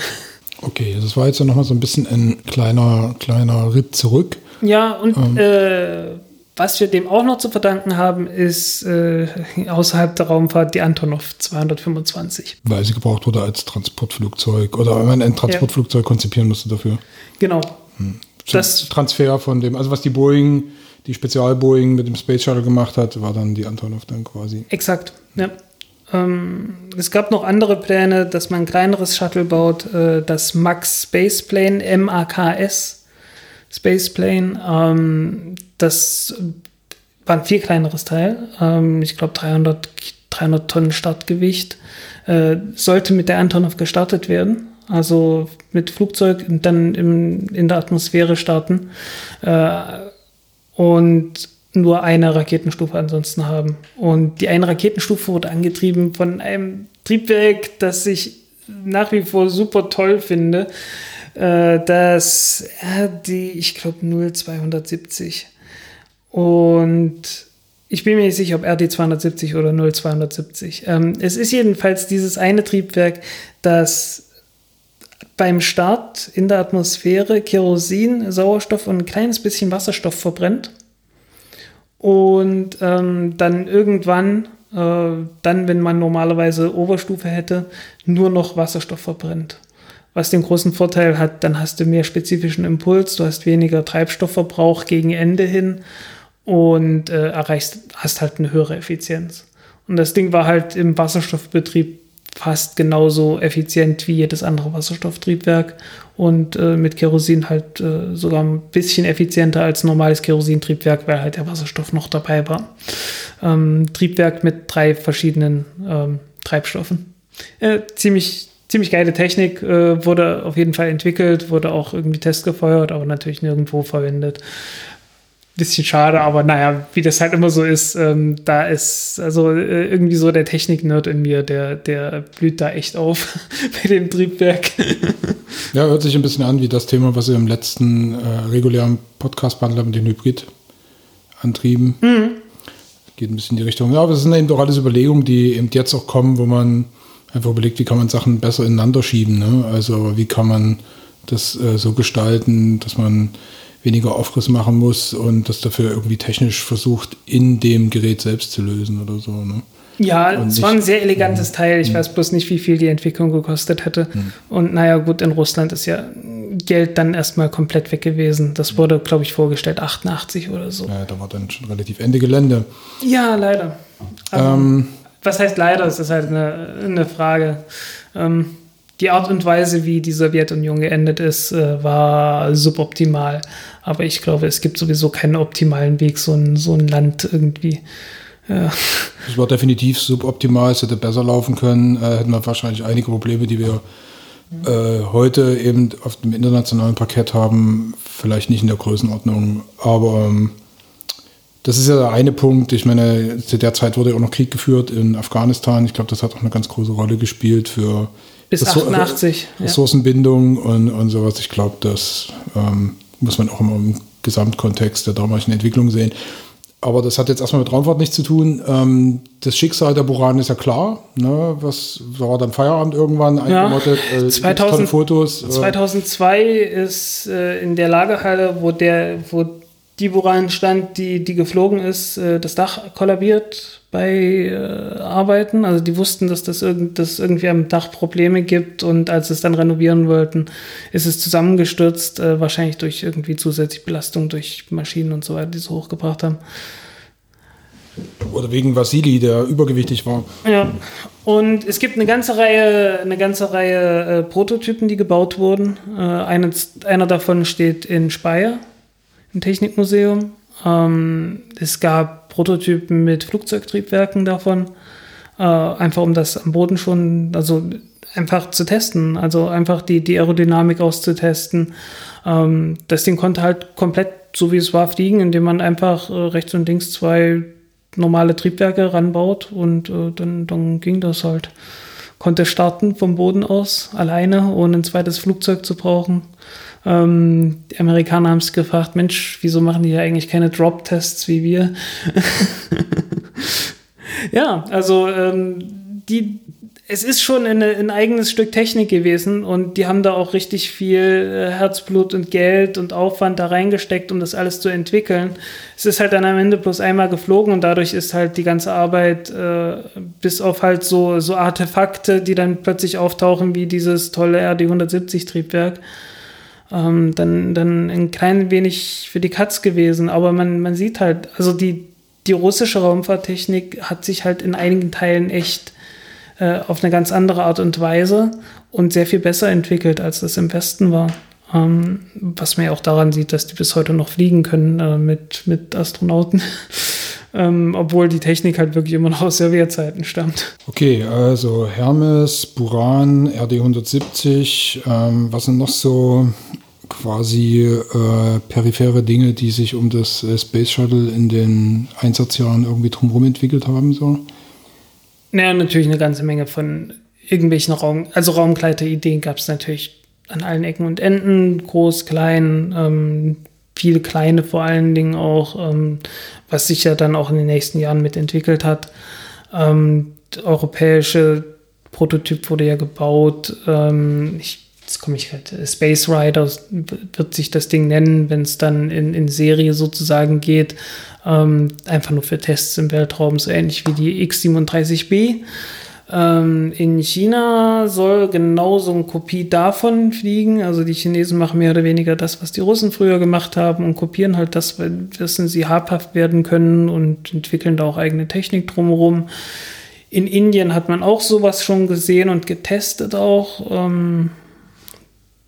Okay, das war jetzt ja noch mal so ein bisschen ein kleiner, kleiner Ritt zurück. Ja, und ähm. äh, was wir dem auch noch zu verdanken haben, ist äh, außerhalb der Raumfahrt die Antonov 225. Weil sie gebraucht wurde als Transportflugzeug oder wenn man ein Transportflugzeug ja. konzipieren musste dafür. Genau. Hm. Das Transfer von dem, also was die Boeing, die Spezial-Boeing mit dem Space Shuttle gemacht hat, war dann die Antonov dann quasi. Exakt, ja. Ähm, es gab noch andere Pläne, dass man ein kleineres Shuttle baut, äh, das Max Spaceplane, M-A-K-S Spaceplane. Ähm, das war ein viel kleineres Teil. Ähm, ich glaube 300, 300 Tonnen Startgewicht. Äh, sollte mit der Antonov gestartet werden. Also mit Flugzeug und dann im, in der Atmosphäre starten. Äh, und nur eine Raketenstufe ansonsten haben. Und die eine Raketenstufe wurde angetrieben von einem Triebwerk, das ich nach wie vor super toll finde. Äh, das die, ich glaube, 0270. Und ich bin mir nicht sicher, ob RD 270 oder 0270. Ähm, es ist jedenfalls dieses eine Triebwerk, das beim Start in der Atmosphäre Kerosin, Sauerstoff und ein kleines bisschen Wasserstoff verbrennt. Und ähm, dann irgendwann, äh, dann, wenn man normalerweise Oberstufe hätte, nur noch Wasserstoff verbrennt was den großen Vorteil hat, dann hast du mehr spezifischen Impuls, du hast weniger Treibstoffverbrauch gegen Ende hin und äh, erreichst, hast halt eine höhere Effizienz. Und das Ding war halt im Wasserstoffbetrieb fast genauso effizient wie jedes andere Wasserstofftriebwerk und äh, mit Kerosin halt äh, sogar ein bisschen effizienter als normales Kerosintriebwerk, weil halt der Wasserstoff noch dabei war. Ähm, Triebwerk mit drei verschiedenen ähm, Treibstoffen. Äh, ziemlich, ziemlich geile Technik, äh, wurde auf jeden Fall entwickelt, wurde auch irgendwie testgefeuert, aber natürlich nirgendwo verwendet bisschen schade, aber naja, wie das halt immer so ist, ähm, da ist also äh, irgendwie so der Technik-Nerd in mir, der, der blüht da echt auf bei dem Triebwerk. ja, hört sich ein bisschen an wie das Thema, was wir im letzten äh, regulären Podcast behandelt haben, den Hybrid-Antrieben. Mhm. Geht ein bisschen in die Richtung. Ja, aber es sind eben doch alles Überlegungen, die eben jetzt auch kommen, wo man einfach überlegt, wie kann man Sachen besser ineinander schieben. Ne? Also wie kann man das äh, so gestalten, dass man weniger Aufriss machen muss und das dafür irgendwie technisch versucht, in dem Gerät selbst zu lösen oder so. Ne? Ja, es war ein sehr elegantes mh, Teil. Ich mh. weiß bloß nicht, wie viel die Entwicklung gekostet hätte. Mh. Und naja, gut, in Russland ist ja Geld dann erstmal komplett weg gewesen. Das wurde, glaube ich, vorgestellt 88 oder so. Ja, da war dann schon relativ Ende Gelände. Ja, leider. Ähm, was heißt leider? Das ist halt eine, eine Frage. Ähm, die Art und Weise, wie die Sowjetunion geendet ist, äh, war suboptimal. Aber ich glaube, es gibt sowieso keinen optimalen Weg, so ein, so ein Land irgendwie. Ja. Es war definitiv suboptimal, es hätte besser laufen können, äh, hätten wir wahrscheinlich einige Probleme, die wir äh, heute eben auf dem internationalen Parkett haben, vielleicht nicht in der Größenordnung, aber ähm, das ist ja der eine Punkt. Ich meine, zu der Zeit wurde ja auch noch Krieg geführt in Afghanistan. Ich glaube, das hat auch eine ganz große Rolle gespielt für bis 88. Ressourcenbindung ja. und, und sowas. Ich glaube, das ähm, muss man auch immer im Gesamtkontext der damaligen Entwicklung sehen. aber das hat jetzt erstmal mit Raumfahrt nichts zu tun. Ähm, das Schicksal der Buran ist ja klar. Ne? Was war dann Feierabend irgendwann eingemottet? Ja, äh, 2000, Fotos. Äh. 2002 ist äh, in der Lagerhalle, wo der, wo die Buran stand, die, die geflogen ist, äh, das Dach kollabiert bei äh, Arbeiten. Also die wussten, dass das irgend, dass irgendwie am Dach Probleme gibt und als sie es dann renovieren wollten, ist es zusammengestürzt, äh, wahrscheinlich durch irgendwie zusätzliche Belastung durch Maschinen und so weiter, die es hochgebracht haben. Oder wegen Vasili, der übergewichtig war. Ja. Und es gibt eine ganze Reihe, eine ganze Reihe äh, Prototypen, die gebaut wurden. Äh, eine, einer davon steht in Speyer im Technikmuseum. Ähm, es gab Prototypen mit Flugzeugtriebwerken davon, äh, einfach um das am Boden schon, also einfach zu testen, also einfach die, die Aerodynamik auszutesten. Ähm, das Ding konnte halt komplett, so wie es war, fliegen, indem man einfach äh, rechts und links zwei normale Triebwerke ranbaut und äh, dann, dann ging das halt. Konnte starten vom Boden aus, alleine, ohne ein zweites Flugzeug zu brauchen. Ähm, die Amerikaner haben es gefragt, Mensch, wieso machen die ja eigentlich keine Drop-Tests wie wir? ja, also ähm, die, es ist schon eine, ein eigenes Stück Technik gewesen und die haben da auch richtig viel äh, Herzblut und Geld und Aufwand da reingesteckt, um das alles zu entwickeln. Es ist halt dann am Ende bloß einmal geflogen und dadurch ist halt die ganze Arbeit äh, bis auf halt so, so Artefakte, die dann plötzlich auftauchen, wie dieses tolle RD-170-Triebwerk, ähm, dann, dann ein klein wenig für die Katz gewesen. Aber man, man sieht halt, also die, die russische Raumfahrttechnik hat sich halt in einigen Teilen echt äh, auf eine ganz andere Art und Weise und sehr viel besser entwickelt, als das im Westen war. Ähm, was man ja auch daran sieht, dass die bis heute noch fliegen können äh, mit, mit Astronauten. ähm, obwohl die Technik halt wirklich immer noch aus Sowjetzeiten stammt. Okay, also Hermes, Buran, RD-170, ähm, was sind noch so quasi äh, periphere Dinge, die sich um das äh, Space Shuttle in den Einsatzjahren irgendwie drumherum entwickelt haben? So? Naja, natürlich eine ganze Menge von irgendwelchen Raum, also Raumgleiter-Ideen gab es natürlich an allen Ecken und Enden, groß, klein, ähm, viele kleine vor allen Dingen auch, ähm, was sich ja dann auch in den nächsten Jahren mitentwickelt hat. Ähm, europäische Prototyp wurde ja gebaut. Ähm, ich, jetzt komme ich halt, Space Rider wird sich das Ding nennen, wenn es dann in, in Serie sozusagen geht. Ähm, einfach nur für Tests im Weltraum, so ähnlich wie die X37B. Ähm, in China soll genauso eine Kopie davon fliegen. Also die Chinesen machen mehr oder weniger das, was die Russen früher gemacht haben und kopieren halt das, wissen sie habhaft werden können und entwickeln da auch eigene Technik drumherum. In Indien hat man auch sowas schon gesehen und getestet auch. Ähm,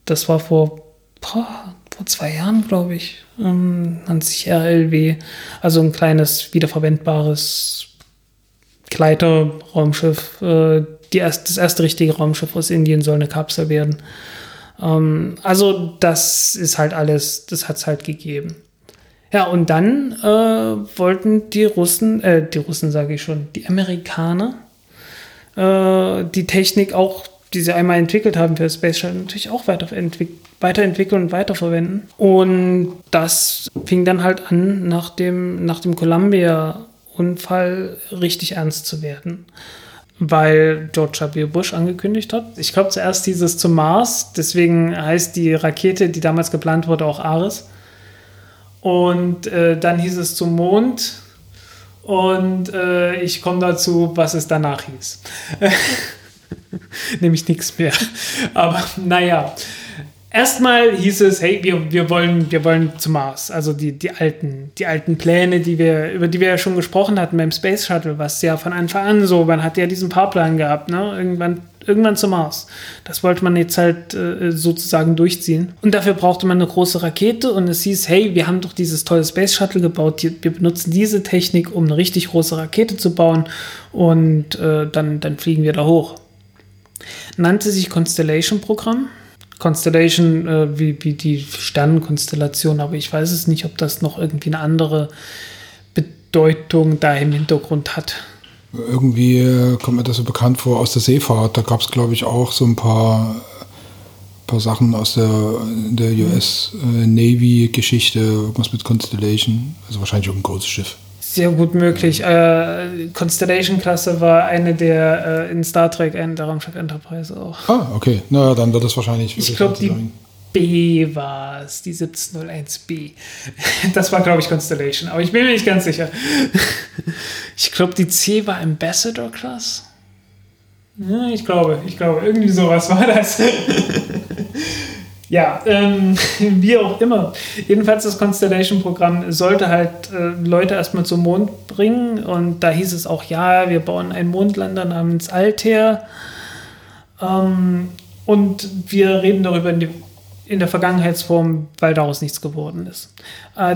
das war vor, boah, vor zwei Jahren, glaube ich. Ähm, nennt sich RLW. Also ein kleines, wiederverwendbares Gleiter-Raumschiff. Äh, erst, das erste richtige Raumschiff aus Indien soll eine Kapsel werden. Ähm, also das ist halt alles, das hat es halt gegeben. Ja, und dann äh, wollten die Russen, äh, die Russen sage ich schon, die Amerikaner, äh, die Technik auch, die sie einmal entwickelt haben für Space Shuttle, natürlich auch weiterentwickeln und weiterverwenden. Und das fing dann halt an nach dem, nach dem Columbia Unfall richtig ernst zu werden. Weil George W. Bush angekündigt hat. Ich glaube zuerst dieses zum Mars, deswegen heißt die Rakete, die damals geplant wurde, auch Ares. Und äh, dann hieß es zum Mond. Und äh, ich komme dazu, was es danach hieß. Nämlich nichts mehr. Aber naja, Erstmal hieß es, hey, wir, wir, wollen, wir wollen zum Mars. Also die, die, alten, die alten Pläne, die wir, über die wir ja schon gesprochen hatten beim Space Shuttle, was ja von Anfang an so, man hat ja diesen Fahrplan gehabt, ne? Irgendwann, irgendwann zum Mars. Das wollte man jetzt halt äh, sozusagen durchziehen. Und dafür brauchte man eine große Rakete und es hieß, hey, wir haben doch dieses tolle Space Shuttle gebaut, wir benutzen diese Technik, um eine richtig große Rakete zu bauen und äh, dann, dann fliegen wir da hoch. Nannte sich Constellation Programm Constellation äh, wie, wie die Sternenkonstellation, aber ich weiß es nicht, ob das noch irgendwie eine andere Bedeutung da im Hintergrund hat. Irgendwie äh, kommt mir das so bekannt vor aus der Seefahrt. Da gab es, glaube ich, auch so ein paar, paar Sachen aus der, der US äh, Navy-Geschichte, irgendwas mit Constellation. Also wahrscheinlich auch ein großes Schiff. Sehr gut möglich. Äh, Constellation-Klasse war eine der äh, in Star Trek, eine der Raumschiff Enterprise auch. Ah, okay. Na, dann wird es wahrscheinlich. Ich glaube, die B war es, die 1701B. Das war, glaube ich, Constellation, aber ich bin mir nicht ganz sicher. Ich glaube, die C war Ambassador Class. Ja, ich glaube, ich glaube, irgendwie sowas war das. Ja, ähm, wie auch immer. Jedenfalls das Constellation-Programm sollte halt äh, Leute erstmal zum Mond bringen und da hieß es auch, ja, wir bauen einen Mondlander namens Altair ähm, und wir reden darüber in, die, in, der Vergangenheitsform, weil daraus nichts geworden ist. Äh,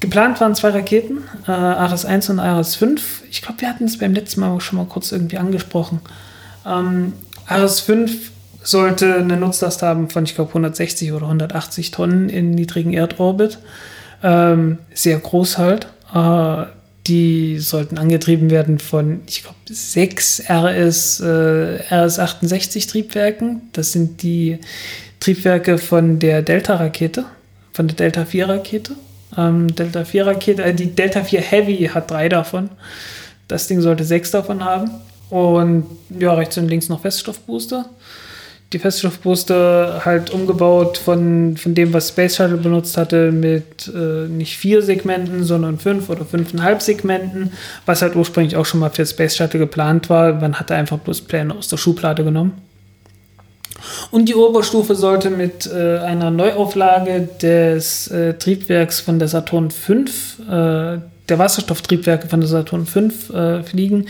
geplant waren zwei Raketen, äh, Ares 1 und Ares 5. Ich glaube, wir hatten es beim letzten Mal schon mal kurz irgendwie angesprochen. Ähm, Ares 5 sollte eine Nutzlast haben von, ich glaube, 160 oder 180 Tonnen in niedrigen Erdorbit. Ähm, sehr groß halt. Äh, die sollten angetrieben werden von, ich glaube, sechs RS, äh, RS-68 Triebwerken. Das sind die Triebwerke von der Delta-Rakete, von der Delta-4-Rakete. Ähm, Delta-4-Rakete, äh, die Delta-4 Heavy hat drei davon. Das Ding sollte sechs davon haben. Und ja, rechts und links noch Feststoffbooster die Feststoffbooster halt umgebaut von, von dem, was Space Shuttle benutzt hatte, mit äh, nicht vier Segmenten, sondern fünf oder fünfeinhalb Segmenten, was halt ursprünglich auch schon mal für Space Shuttle geplant war. Man hatte einfach bloß Pläne aus der Schublade genommen. Und die Oberstufe sollte mit äh, einer Neuauflage des äh, Triebwerks von der Saturn V, äh, der Wasserstofftriebwerke von der Saturn V äh, fliegen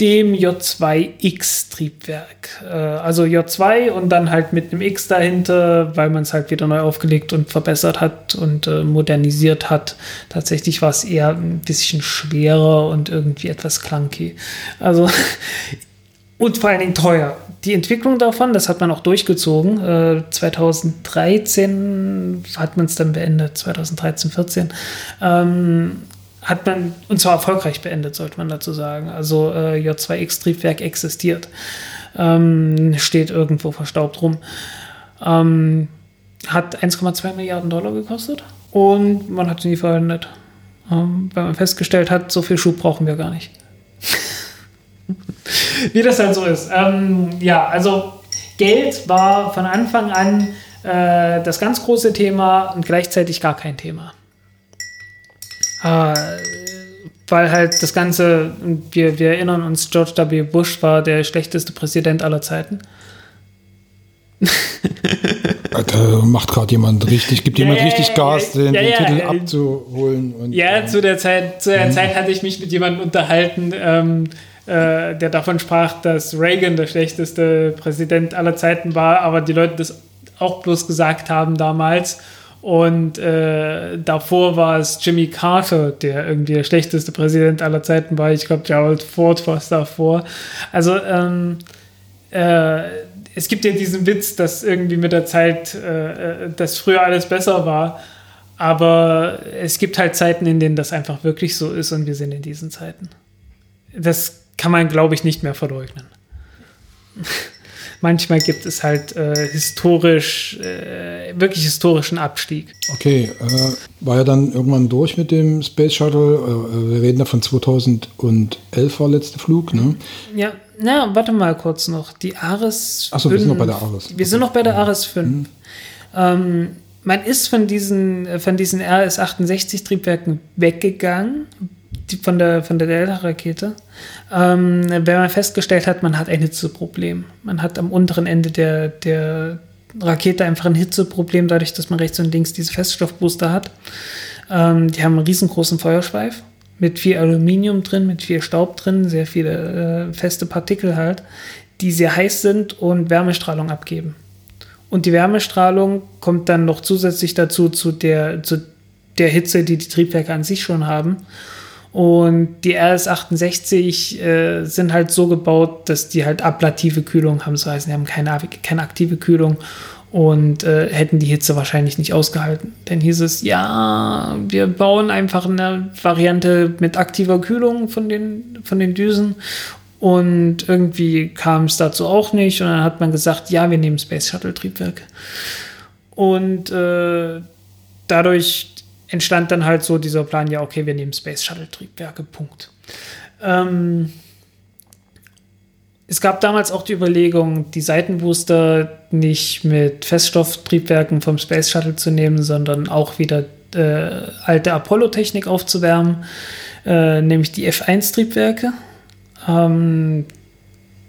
dem J2X-Triebwerk. Äh, also J2 und dann halt mit einem X dahinter, weil man es halt wieder neu aufgelegt und verbessert hat und äh, modernisiert hat. Tatsächlich war es eher ein bisschen schwerer und irgendwie etwas clunky. Also und vor allen Dingen teuer. Die Entwicklung davon, das hat man auch durchgezogen. Äh, 2013 hat man es dann beendet, 2013, 14. Ähm, hat man, und zwar erfolgreich beendet, sollte man dazu sagen. Also äh, J2X-Triebwerk existiert, ähm, steht irgendwo verstaubt rum. Ähm, hat 1,2 Milliarden Dollar gekostet und man hat sie nie verwendet. Ähm, weil man festgestellt hat, so viel Schub brauchen wir gar nicht. Wie das halt so ist. Ähm, ja, also Geld war von Anfang an äh, das ganz große Thema und gleichzeitig gar kein Thema. Äh, weil halt das Ganze, wir, wir erinnern uns, George W. Bush war der schlechteste Präsident aller Zeiten. Da macht gerade jemand richtig, gibt jemand ja, richtig Gas, den, ja, den ja, Titel abzuholen. Und, ja, äh, zu der Zeit, zu der mhm. Zeit hatte ich mich mit jemandem unterhalten, ähm, äh, der davon sprach, dass Reagan der schlechteste Präsident aller Zeiten war, aber die Leute das auch bloß gesagt haben damals. Und äh, davor war es Jimmy Carter, der irgendwie der schlechteste Präsident aller Zeiten war. Ich glaube, Gerald Ford war es davor. Also ähm, äh, es gibt ja diesen Witz, dass irgendwie mit der Zeit, äh, äh, dass früher alles besser war. Aber es gibt halt Zeiten, in denen das einfach wirklich so ist und wir sind in diesen Zeiten. Das kann man, glaube ich, nicht mehr verleugnen. Manchmal gibt es halt äh, historisch, äh, wirklich historischen Abstieg. Okay, äh, war ja dann irgendwann durch mit dem Space Shuttle. Äh, wir reden da von 2011 war letzter Flug, ne? Ja, na, warte mal kurz noch. Die Ares. Achso, wir sind noch bei der Ares. Wir sind noch bei der Ares 5. Mhm. Ähm, man ist von diesen, von diesen RS-68-Triebwerken weggegangen, von der, von der Delta-Rakete, ähm, wenn man festgestellt hat, man hat ein Hitzeproblem. Man hat am unteren Ende der, der Rakete einfach ein Hitzeproblem, dadurch, dass man rechts und links diese Feststoffbooster hat. Ähm, die haben einen riesengroßen Feuerschweif mit viel Aluminium drin, mit viel Staub drin, sehr viele äh, feste Partikel halt, die sehr heiß sind und Wärmestrahlung abgeben. Und die Wärmestrahlung kommt dann noch zusätzlich dazu zu der, zu der Hitze, die die Triebwerke an sich schon haben. Und die RS-68 äh, sind halt so gebaut, dass die halt ablative Kühlung haben. Das heißt, die haben keine, keine aktive Kühlung und äh, hätten die Hitze wahrscheinlich nicht ausgehalten. Dann hieß es, ja, wir bauen einfach eine Variante mit aktiver Kühlung von den, von den Düsen. Und irgendwie kam es dazu auch nicht. Und dann hat man gesagt, ja, wir nehmen Space Shuttle Triebwerke. Und äh, dadurch entstand dann halt so dieser Plan, ja, okay, wir nehmen Space Shuttle-Triebwerke, Punkt. Ähm, es gab damals auch die Überlegung, die Seitenbooster nicht mit Feststofftriebwerken vom Space Shuttle zu nehmen, sondern auch wieder äh, alte Apollo-Technik aufzuwärmen, äh, nämlich die F1-Triebwerke. Ähm,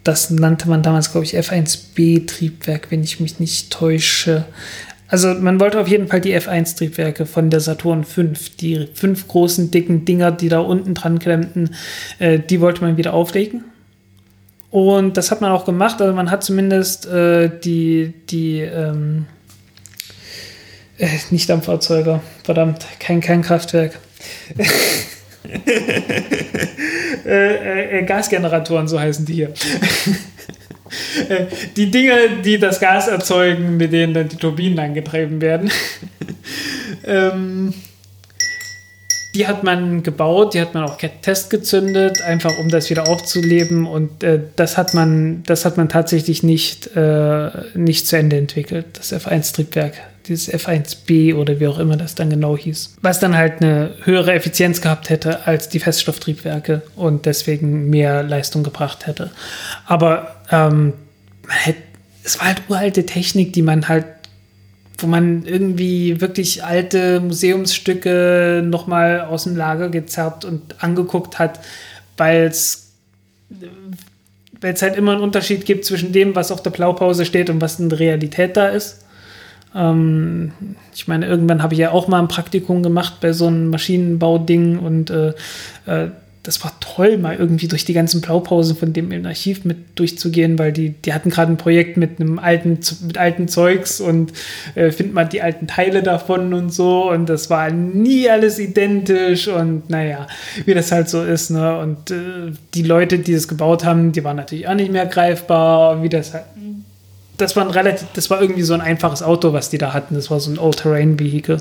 das nannte man damals, glaube ich, F1B-Triebwerk, wenn ich mich nicht täusche. Also man wollte auf jeden Fall die F1-Triebwerke von der Saturn 5, die fünf großen, dicken Dinger, die da unten dran klemmten, äh, die wollte man wieder auflegen. Und das hat man auch gemacht. Also man hat zumindest äh, die, die ähm, äh, nicht Dampferzeuger, verdammt, kein Kernkraftwerk. Äh, äh, äh, Gasgeneratoren, so heißen die hier. Die Dinge, die das Gas erzeugen, mit denen dann die Turbinen angetrieben werden. ähm, die hat man gebaut, die hat man auch testgezündet, einfach um das wieder aufzuleben. Und äh, das hat man, das hat man tatsächlich nicht, äh, nicht zu Ende entwickelt, das F1-Triebwerk, dieses F1B oder wie auch immer das dann genau hieß. Was dann halt eine höhere Effizienz gehabt hätte als die Feststofftriebwerke und deswegen mehr Leistung gebracht hätte. Aber ähm, hätte, es war halt uralte Technik, die man halt wo man irgendwie wirklich alte Museumsstücke nochmal aus dem Lager gezerrt und angeguckt hat, weil es weil es halt immer einen Unterschied gibt zwischen dem, was auf der Blaupause steht und was in der Realität da ist. Ähm, ich meine, irgendwann habe ich ja auch mal ein Praktikum gemacht bei so einem Maschinenbauding und äh, äh, das war toll, mal irgendwie durch die ganzen Blaupausen von dem im Archiv mit durchzugehen, weil die, die hatten gerade ein Projekt mit einem alten, mit alten Zeugs und äh, findet man die alten Teile davon und so und das war nie alles identisch und naja, wie das halt so ist, ne? Und äh, die Leute, die das gebaut haben, die waren natürlich auch nicht mehr greifbar, wie das halt. Das war ein relativ, das war irgendwie so ein einfaches Auto, was die da hatten. Das war so ein All-Terrain-Vehicle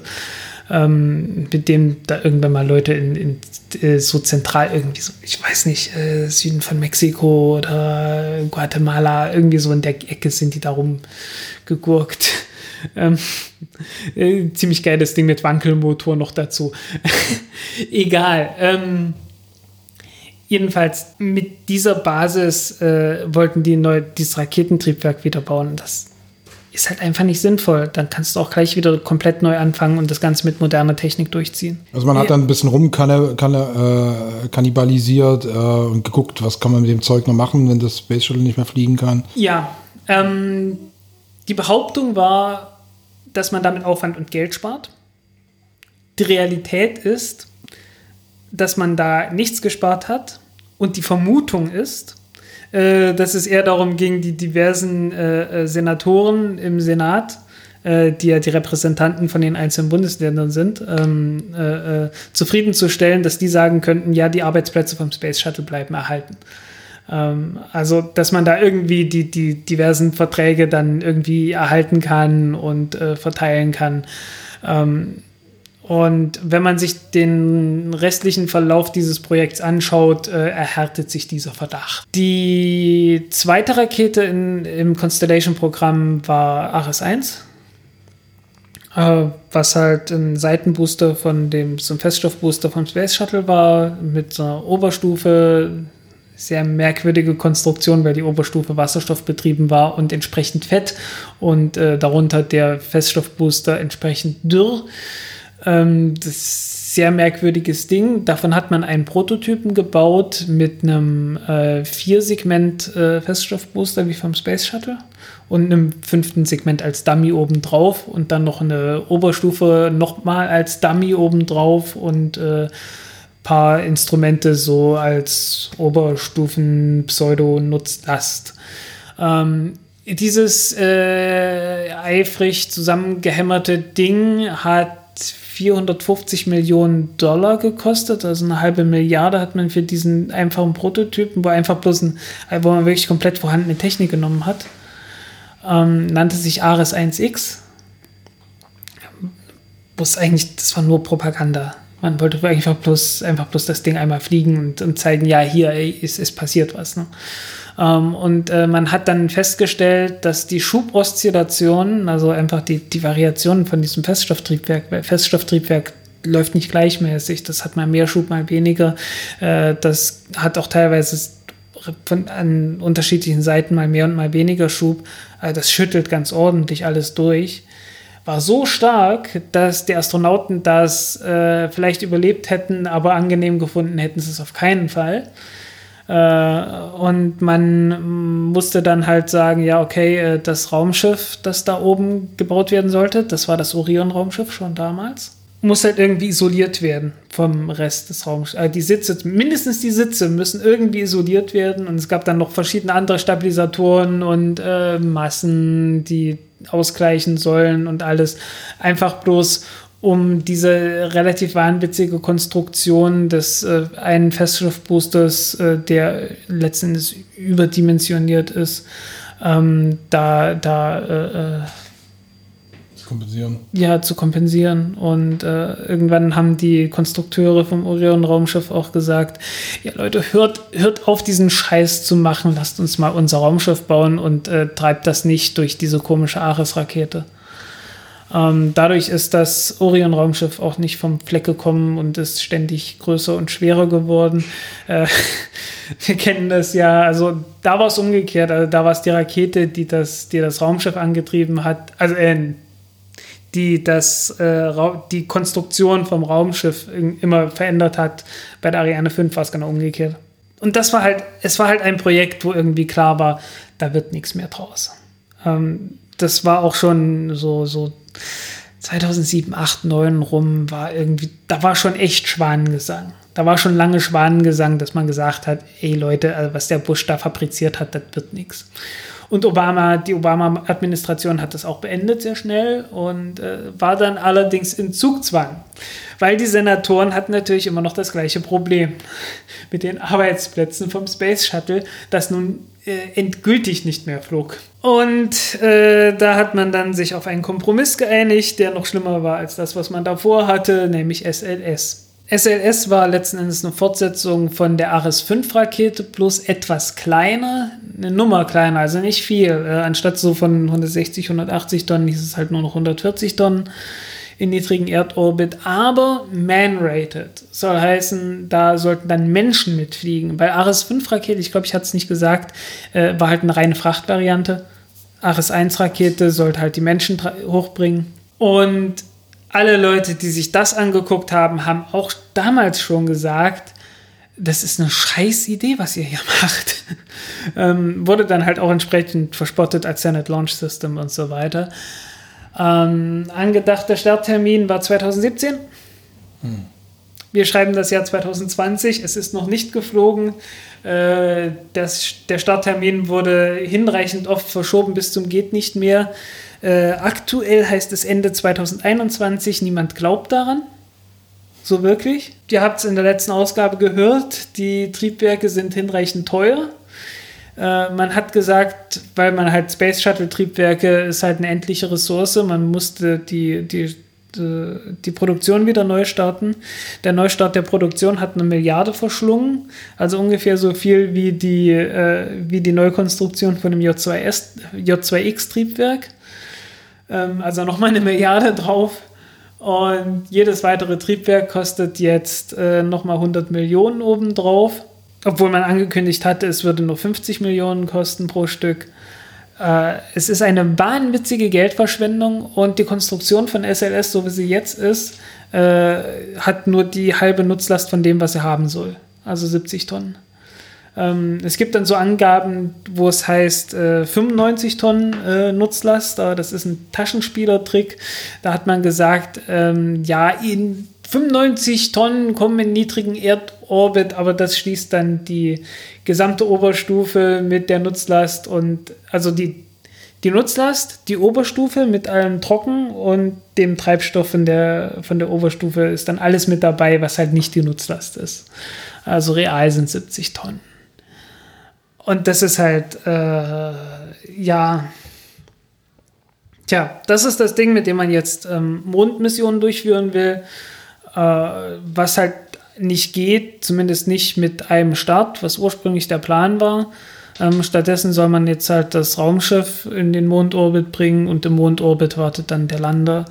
ähm, mit dem da irgendwann mal Leute in, in äh, so zentral irgendwie so, ich weiß nicht, äh, Süden von Mexiko oder Guatemala, irgendwie so in der Ecke sind die da rumgegurkt. Ähm, äh, ziemlich geiles Ding mit Wankelmotor noch dazu. Egal. Ähm, jedenfalls mit dieser Basis äh, wollten die neu dieses Raketentriebwerk wieder bauen. Das ist halt einfach nicht sinnvoll. Dann kannst du auch gleich wieder komplett neu anfangen und das Ganze mit moderner Technik durchziehen. Also man hat dann ein bisschen rum kann, kann, äh, kannibalisiert äh, und geguckt, was kann man mit dem Zeug noch machen, wenn das Space Shuttle nicht mehr fliegen kann. Ja, ähm, die Behauptung war, dass man damit Aufwand und Geld spart. Die Realität ist, dass man da nichts gespart hat und die Vermutung ist, äh, dass es eher darum ging, die diversen äh, äh, Senatoren im Senat, äh, die ja die Repräsentanten von den einzelnen Bundesländern sind, ähm, äh, äh, zufriedenzustellen, dass die sagen könnten, ja, die Arbeitsplätze vom Space Shuttle bleiben erhalten. Ähm, also, dass man da irgendwie die, die diversen Verträge dann irgendwie erhalten kann und verteilen kann. Ähm, und wenn man sich den restlichen Verlauf dieses Projekts anschaut, äh, erhärtet sich dieser Verdacht. Die zweite Rakete in, im Constellation-Programm war Ares 1, äh, was halt ein Seitenbooster von dem, so ein Feststoffbooster vom Space Shuttle war, mit einer Oberstufe, sehr merkwürdige Konstruktion, weil die Oberstufe wasserstoffbetrieben war und entsprechend fett und äh, darunter der Feststoffbooster entsprechend dürr. Ähm, das ist sehr merkwürdiges Ding. Davon hat man einen Prototypen gebaut mit einem äh, Vier-Segment äh, wie vom Space Shuttle und einem fünften Segment als Dummy obendrauf und dann noch eine Oberstufe nochmal als Dummy obendrauf und äh, paar Instrumente so als Oberstufen Pseudo-Nutzlast. Ähm, dieses äh, eifrig zusammengehämmerte Ding hat 450 Millionen Dollar gekostet, also eine halbe Milliarde hat man für diesen einfachen Prototypen, wo einfach bloß ein, wo man wirklich komplett vorhandene Technik genommen hat. Ähm, nannte sich Ares 1X. Muss eigentlich, das war nur Propaganda. Man wollte einfach bloß, einfach bloß das Ding einmal fliegen und, und zeigen, ja, hier ist, ist passiert was. Ne? Ähm, und äh, man hat dann festgestellt, dass die Schuboszillation, also einfach die, die Variationen von diesem Feststofftriebwerk, weil Feststofftriebwerk läuft nicht gleichmäßig. Das hat mal mehr Schub, mal weniger. Äh, das hat auch teilweise von, an unterschiedlichen Seiten mal mehr und mal weniger Schub. Also das schüttelt ganz ordentlich alles durch. War so stark, dass die Astronauten das äh, vielleicht überlebt hätten, aber angenehm gefunden hätten sie es auf keinen Fall. Äh, und man musste dann halt sagen, ja, okay, äh, das Raumschiff, das da oben gebaut werden sollte, das war das Orion-Raumschiff schon damals, muss halt irgendwie isoliert werden vom Rest des Raums. Also die Sitze, mindestens die Sitze müssen irgendwie isoliert werden und es gab dann noch verschiedene andere Stabilisatoren und äh, Massen, die ausgleichen sollen und alles. Einfach bloß, um diese relativ wahnwitzige Konstruktion des äh, einen Festschiffboosters, äh, der letztendlich überdimensioniert ist, ähm, da, da äh, äh zu kompensieren. Ja, zu kompensieren. Und äh, irgendwann haben die Konstrukteure vom Orion-Raumschiff auch gesagt, ja Leute, hört, hört auf, diesen Scheiß zu machen, lasst uns mal unser Raumschiff bauen und äh, treibt das nicht durch diese komische Ares-Rakete. Ähm, dadurch ist das Orion-Raumschiff auch nicht vom Fleck gekommen und ist ständig größer und schwerer geworden. Äh, wir kennen das ja, also da war es umgekehrt, also da war es die Rakete, die das, die das Raumschiff angetrieben hat, also äh, die das, äh, die Konstruktion vom Raumschiff immer verändert hat. Bei der Ariane 5 war es genau umgekehrt. Und das war halt, es war halt ein Projekt, wo irgendwie klar war, da wird nichts mehr draus. Ähm, das war auch schon so, so 2007, 8, 9 rum war irgendwie, da war schon echt Schwanengesang. Da war schon lange Schwanengesang, dass man gesagt hat, ey Leute, also was der Bush da fabriziert hat, das wird nichts. Und Obama, die Obama-Administration hat das auch beendet sehr schnell und äh, war dann allerdings in Zugzwang, weil die Senatoren hatten natürlich immer noch das gleiche Problem mit den Arbeitsplätzen vom Space Shuttle, das nun äh, endgültig nicht mehr flog. Und äh, da hat man dann sich auf einen Kompromiss geeinigt, der noch schlimmer war als das, was man davor hatte, nämlich SLS. SLS war letzten Endes eine Fortsetzung von der Ares 5 Rakete, bloß etwas kleiner, eine Nummer kleiner, also nicht viel. Äh, anstatt so von 160, 180 Tonnen hieß es halt nur noch 140 Tonnen in niedrigen Erdorbit, aber man-rated. Soll heißen, da sollten dann Menschen mitfliegen. Weil Ares 5 Rakete, ich glaube, ich hatte es nicht gesagt, äh, war halt eine reine Frachtvariante. Ares 1 Rakete sollte halt die Menschen hochbringen. Und alle Leute, die sich das angeguckt haben, haben auch damals schon gesagt, das ist eine scheiß Idee, was ihr hier macht. ähm, wurde dann halt auch entsprechend verspottet als Senate Launch System und so weiter. Ähm, angedachter Starttermin war 2017. Hm. Wir schreiben das Jahr 2020. Es ist noch nicht geflogen. Äh, das, der Starttermin wurde hinreichend oft verschoben bis zum geht nicht mehr. Äh, aktuell heißt es Ende 2021. Niemand glaubt daran. So wirklich. Ihr habt es in der letzten Ausgabe gehört. Die Triebwerke sind hinreichend teuer. Äh, man hat gesagt, weil man halt Space Shuttle Triebwerke ist halt eine endliche Ressource, man musste die, die, die, die Produktion wieder neu starten. Der Neustart der Produktion hat eine Milliarde verschlungen, also ungefähr so viel wie die, äh, wie die Neukonstruktion von dem J2S, J2X Triebwerk. Ähm, also nochmal eine Milliarde drauf. Und jedes weitere Triebwerk kostet jetzt äh, nochmal 100 Millionen obendrauf obwohl man angekündigt hatte, es würde nur 50 Millionen kosten pro Stück. Äh, es ist eine wahnwitzige Geldverschwendung und die Konstruktion von SLS, so wie sie jetzt ist, äh, hat nur die halbe Nutzlast von dem, was sie haben soll. Also 70 Tonnen. Ähm, es gibt dann so Angaben, wo es heißt äh, 95 Tonnen äh, Nutzlast, das ist ein Taschenspielertrick. Da hat man gesagt, ähm, ja, in 95 Tonnen kommen in niedrigen Erdorbit, aber das schließt dann die gesamte Oberstufe mit der Nutzlast und also die, die Nutzlast, die Oberstufe mit allem Trocken und dem Treibstoff von der, von der Oberstufe ist dann alles mit dabei, was halt nicht die Nutzlast ist. Also real sind 70 Tonnen. Und das ist halt, äh, ja, tja, das ist das Ding, mit dem man jetzt ähm, Mondmissionen durchführen will äh, was halt nicht geht, zumindest nicht mit einem Start, was ursprünglich der Plan war. Ähm, stattdessen soll man jetzt halt das Raumschiff in den Mondorbit bringen und im Mondorbit wartet dann der Lander.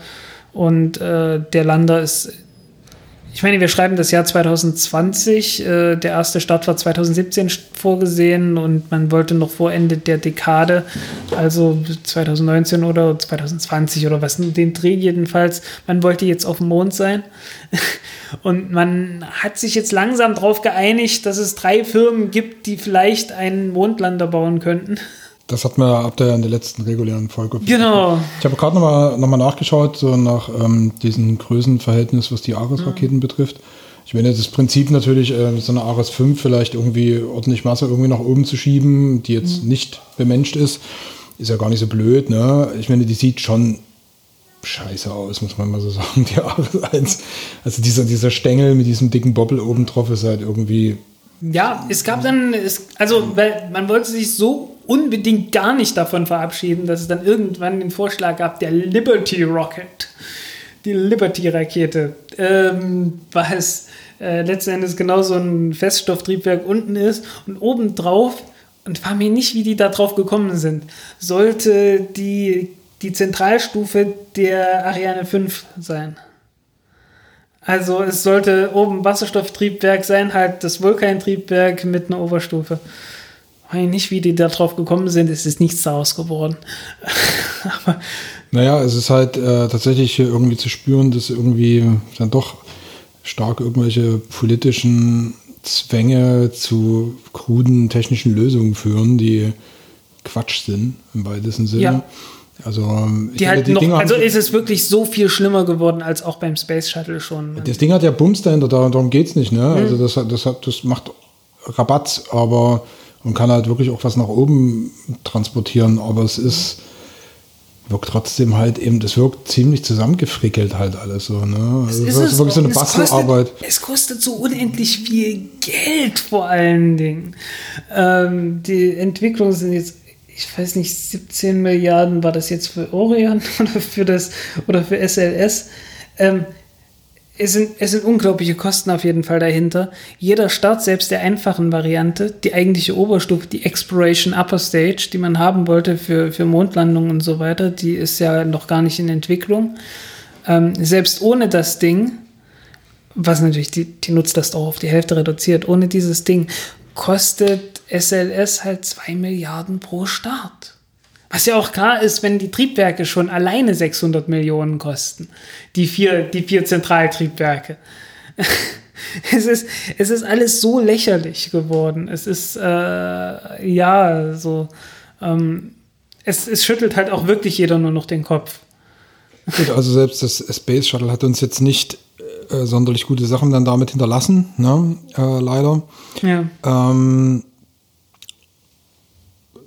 Und äh, der Lander ist Ich meine, wir schreiben das Jahr 2020. Äh, der erste Start war 2017 vorgesehen und man wollte noch vor Ende der Dekade, also 2019 oder 2020 oder was, den Dreh jedenfalls, man wollte jetzt auf dem Mond sein. Und man hat sich jetzt langsam darauf geeinigt, dass es drei Firmen gibt, die vielleicht einen Mondlander bauen könnten. Das hat man ab der in der letzten regulären Folge. Genau. Ich habe gerade nochmal noch mal nachgeschaut, so nach ähm, diesem Größenverhältnis, was die Ares-Raketen mhm. betrifft. Ich meine, das Prinzip natürlich, äh, so eine Ares 5 vielleicht irgendwie ordentlich Masse irgendwie nach oben zu schieben, die jetzt mhm. nicht bemenscht ist, ist ja gar nicht so blöd. Ne? Ich meine, die sieht schon scheiße aus, muss man mal so sagen, die Ares 1. Also dieser, dieser Stängel mit diesem dicken Bobbel oben drauf ist halt irgendwie ja, es gab dann, es, also weil man wollte sich so unbedingt gar nicht davon verabschieden, dass es dann irgendwann den Vorschlag gab, der Liberty Rocket, die Liberty-Rakete, ähm, was äh, letzten Endes genau so ein Feststofftriebwerk unten ist und obendrauf, und war mir nicht, wie die da drauf gekommen sind, sollte die, die Zentralstufe der Ariane 5 sein. Also es sollte oben Wasserstofftriebwerk sein, halt das Vulkantriebwerk mit einer Oberstufe. Weiß nicht, wie die da drauf gekommen sind, es ist nichts daraus geworden. Aber naja, es ist halt äh, tatsächlich irgendwie zu spüren, dass irgendwie dann doch stark irgendwelche politischen Zwänge zu kruden technischen Lösungen führen, die Quatsch sind im weitesten Sinne. Ja. Also, die halt die noch, also ist es wirklich so viel schlimmer geworden als auch beim Space Shuttle schon. Das Ding hat ja Bums dahinter, darum geht es nicht. Ne? Mhm. Also das, das, hat, das macht Rabatt, aber man kann halt wirklich auch was nach oben transportieren, aber es ist wirkt trotzdem halt eben, das wirkt ziemlich zusammengefrickelt halt alles so. Ne? Also es ist, ist wirklich so eine Bastelarbeit. Es, es kostet so unendlich viel Geld vor allen Dingen. Ähm, die Entwicklungen sind jetzt ich weiß nicht, 17 Milliarden war das jetzt für Orion oder für das oder für SLS. Ähm, es sind, es sind unglaubliche Kosten auf jeden Fall dahinter. Jeder Start, selbst der einfachen Variante, die eigentliche Oberstufe, die Exploration Upper Stage, die man haben wollte für, für Mondlandungen und so weiter, die ist ja noch gar nicht in Entwicklung. Ähm, selbst ohne das Ding, was natürlich die, die Nutzlast auch auf die Hälfte reduziert, ohne dieses Ding kostet SLS halt 2 Milliarden pro Start. Was ja auch klar ist, wenn die Triebwerke schon alleine 600 Millionen kosten. Die vier, die vier Zentraltriebwerke. es, ist, es ist alles so lächerlich geworden. Es ist, äh, ja, so. Ähm, es, es schüttelt halt auch wirklich jeder nur noch den Kopf. Gut, also selbst das Space Shuttle hat uns jetzt nicht äh, sonderlich gute Sachen dann damit hinterlassen, ne? Äh, leider. Ja. Ähm,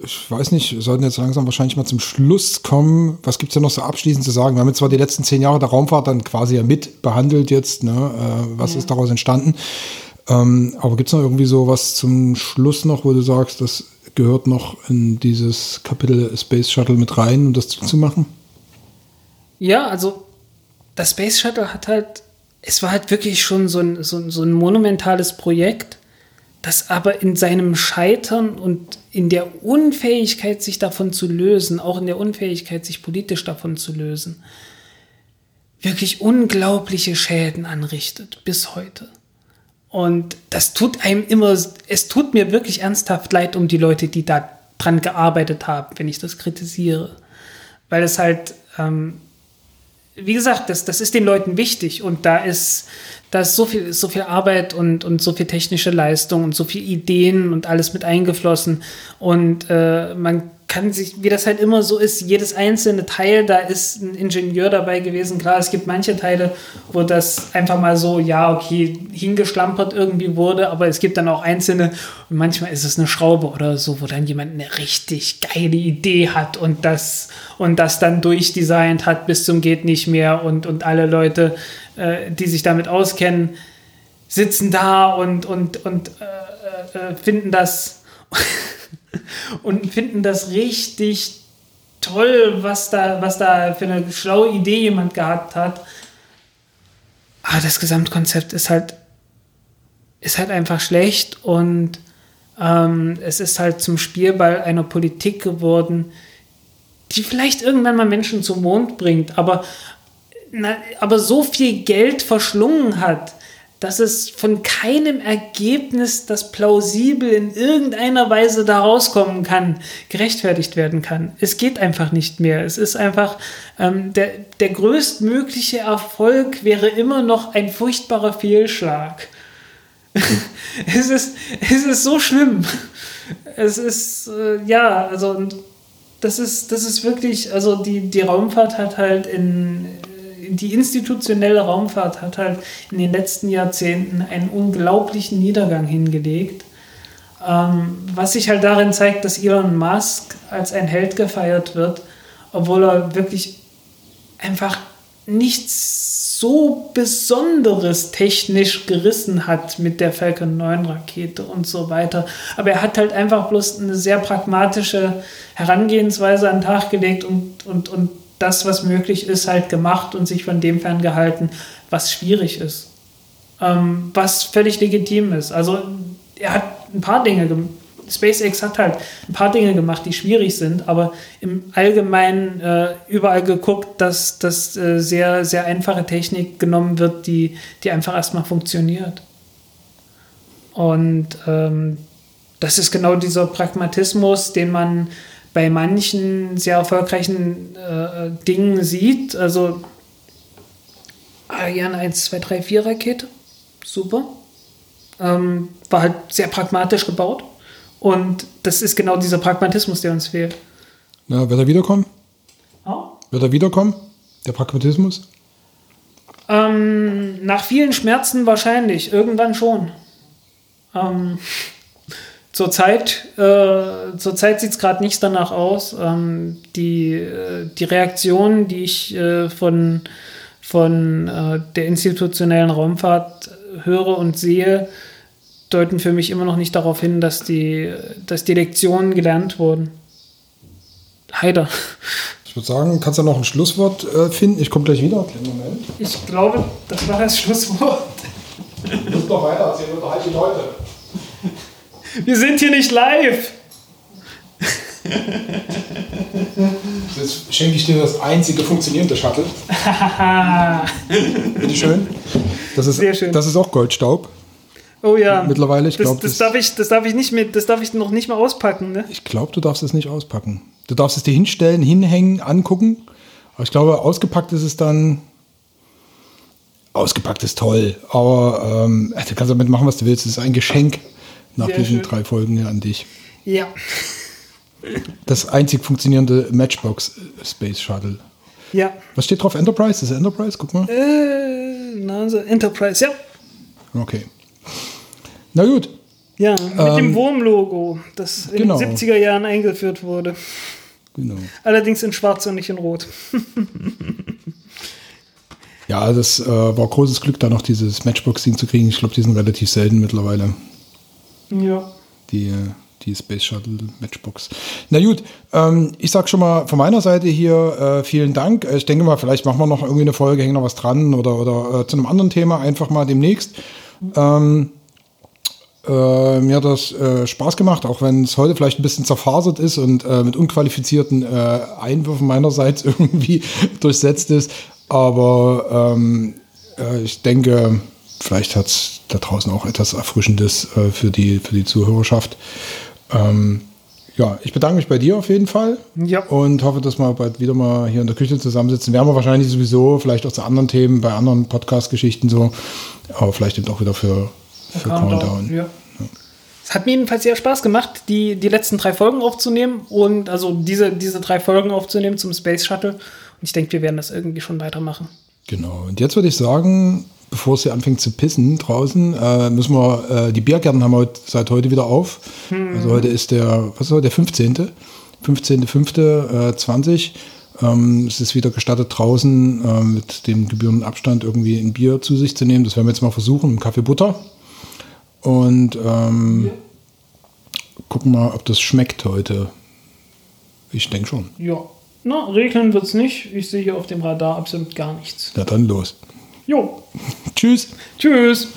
ich weiß nicht, wir sollten jetzt langsam wahrscheinlich mal zum Schluss kommen. Was gibt es denn noch so abschließend zu sagen? Wir haben jetzt zwar die letzten zehn Jahre der Raumfahrt dann quasi ja mit behandelt jetzt, ne? Äh, was ja. ist daraus entstanden? Ähm, aber gibt es noch irgendwie so was zum Schluss noch, wo du sagst, das gehört noch in dieses Kapitel Space Shuttle mit rein, um das zu machen? Ja, also das Space Shuttle hat halt es war halt wirklich schon so ein, so, so ein monumentales Projekt, das aber in seinem Scheitern und in der Unfähigkeit, sich davon zu lösen, auch in der Unfähigkeit, sich politisch davon zu lösen, wirklich unglaubliche Schäden anrichtet bis heute. Und das tut einem immer, es tut mir wirklich ernsthaft leid um die Leute, die da dran gearbeitet haben, wenn ich das kritisiere. Weil es halt ähm, wie gesagt, das, das ist den Leuten wichtig und da ist, da ist so viel, so viel Arbeit und, und so viel technische Leistung und so viel Ideen und alles mit eingeflossen. Und äh, man kann sich, wie das halt immer so ist, jedes einzelne Teil, da ist ein Ingenieur dabei gewesen. Klar, es gibt manche Teile, wo das einfach mal so, ja, okay, hingeschlampert irgendwie wurde, aber es gibt dann auch einzelne, und manchmal ist es eine Schraube oder so, wo dann jemand eine richtig geile Idee hat und das, und das dann durchdesignt hat bis zum geht nicht mehr und, und alle Leute, äh, die sich damit auskennen, sitzen da und, und, und äh, äh, finden das und finden das richtig toll, was da, was da für eine schlaue Idee jemand gehabt hat. Aber das Gesamtkonzept ist halt, ist halt einfach schlecht und ähm, es ist halt zum Spielball einer Politik geworden, die vielleicht irgendwann mal Menschen zum Mond bringt, aber, na, aber so viel Geld verschlungen hat, dass es von keinem Ergebnis, das plausibel in irgendeiner Weise da rauskommen kann, gerechtfertigt werden kann. Es geht einfach nicht mehr. Es ist einfach, ähm, der, der größtmögliche Erfolg wäre immer noch ein furchtbarer Fehlschlag. es, ist, es ist so schlimm. Es ist, äh, ja, also das ist, das ist wirklich, also die, die Raumfahrt hat halt in, die institutionelle Raumfahrt hat halt in den letzten Jahrzehnten einen unglaublichen Niedergang hingelegt. Ähm, was sich halt darin zeigt, dass Elon Musk als ein Held gefeiert wird, obwohl er wirklich einfach nichts so Besonderes technisch gerissen hat mit der Falcon 9 Rakete und so weiter. Aber er hat halt einfach bloß eine sehr pragmatische Herangehensweise an den Tag gelegt und, und, und das, was möglich ist, halt gemacht und sich von dem ferngehalten, was schwierig ist. Ähm, was völlig legitim ist. Also er hat ein paar Dinge gemacht. SpaceX hat halt ein paar Dinge gemacht, die schwierig sind, aber im Allgemeinen äh, überall geguckt, dass das äh, sehr, sehr einfache Technik genommen wird, die, die einfach erstmal funktioniert. Und ähm, das ist genau dieser Pragmatismus, den man bei manchen sehr erfolgreichen äh, Dingen sieht. Also Ariane 1, 2, 3, 4 Rakete, super. Ähm, war halt sehr pragmatisch gebaut. Und das ist genau dieser Pragmatismus, der uns fehlt. Na, wird er wiederkommen? Oh. Wird er wiederkommen? Der Pragmatismus? Ähm, nach vielen Schmerzen wahrscheinlich, irgendwann schon. Ähm, Zurzeit, äh, zurzeit sieht es gerade nicht danach aus. Ähm, die, äh, die Reaktionen, die ich äh, von, von äh, der institutionellen Raumfahrt höre und sehe, deuten für mich immer noch nicht darauf hin, dass die, dass die Lektionen gelernt wurden. Heider. Ich würde sagen, kannst du noch ein Schlusswort äh, finden? Ich komme gleich wieder. Ich glaube, das war das Schlusswort. Du musst noch weiter erzählen, unterhalt die Leute. Wir sind hier nicht live. Jetzt schenke ich dir das einzige funktionierende Shuttle. Bitte schön. Das ist, Sehr schön. Das ist auch Goldstaub. Oh ja. Mittlerweile, ich das, glaube, das, das, darf ich, das darf ich nicht mit, das darf ich noch nicht mal auspacken, ne? ich glaube, du darfst es nicht auspacken. Du darfst es dir hinstellen, hinhängen, angucken. Aber ich glaube, ausgepackt ist es dann. Ausgepackt ist toll, aber ähm, du kannst damit machen, was du willst. Es ist ein Geschenk nach Sehr diesen schön. drei Folgen hier an dich. Ja. Das einzig funktionierende Matchbox Space Shuttle. Ja. Was steht drauf? Enterprise? Das ist Enterprise? Guck mal. Äh, na, also Enterprise, ja. Okay. Na gut. Ja, mit dem Wurmlogo, das in genau. den 70er Jahren eingeführt wurde. Genau. Allerdings in schwarz und nicht in rot. Ja, das äh, war großes Glück, da noch dieses Matchbox-Ding zu kriegen. Ich glaube, die sind relativ selten mittlerweile. Ja. Die, die Space Shuttle Matchbox. Na gut, ähm, ich sag schon mal von meiner Seite hier äh, vielen Dank. Ich denke mal, vielleicht machen wir noch irgendwie eine Folge, hängen noch was dran oder, oder äh, zu einem anderen Thema einfach mal demnächst. Ähm, äh, mir hat das äh, Spaß gemacht, auch wenn es heute vielleicht ein bisschen zerfasert ist und äh, mit unqualifizierten äh, Einwürfen meinerseits irgendwie durchsetzt ist. Aber ähm, äh, ich denke, vielleicht hat es da draußen auch etwas Erfrischendes äh, für, die, für die Zuhörerschaft. Ähm, ja, ich bedanke mich bei dir auf jeden Fall. Ja. Und hoffe, dass wir bald wieder mal hier in der Küche zusammensitzen. Werden wir wahrscheinlich sowieso, vielleicht auch zu anderen Themen, bei anderen Podcast-Geschichten so. Aber vielleicht eben auch wieder für, für Countdown. Ja. Es hat mir jedenfalls sehr Spaß gemacht, die, die letzten drei Folgen aufzunehmen und also diese, diese drei Folgen aufzunehmen zum Space Shuttle. Und ich denke, wir werden das irgendwie schon weitermachen. Genau. Und jetzt würde ich sagen, bevor es hier anfängt zu pissen draußen, äh, müssen wir, äh, die Biergärten haben wir heute, seit heute wieder auf. Also heute ist der, was ist heute, der 15. 15.05.20. Ähm, es ist wieder gestattet, draußen äh, mit dem gebührenden Abstand irgendwie ein Bier zu sich zu nehmen. Das werden wir jetzt mal versuchen, im Kaffee Butter. Und ähm, gucken mal, ob das schmeckt heute. Ich denke schon. Ja. Na, regnen wird es nicht. Ich sehe hier auf dem Radar absolut gar nichts. Na dann los. Jo. Tschüss. Tschüss.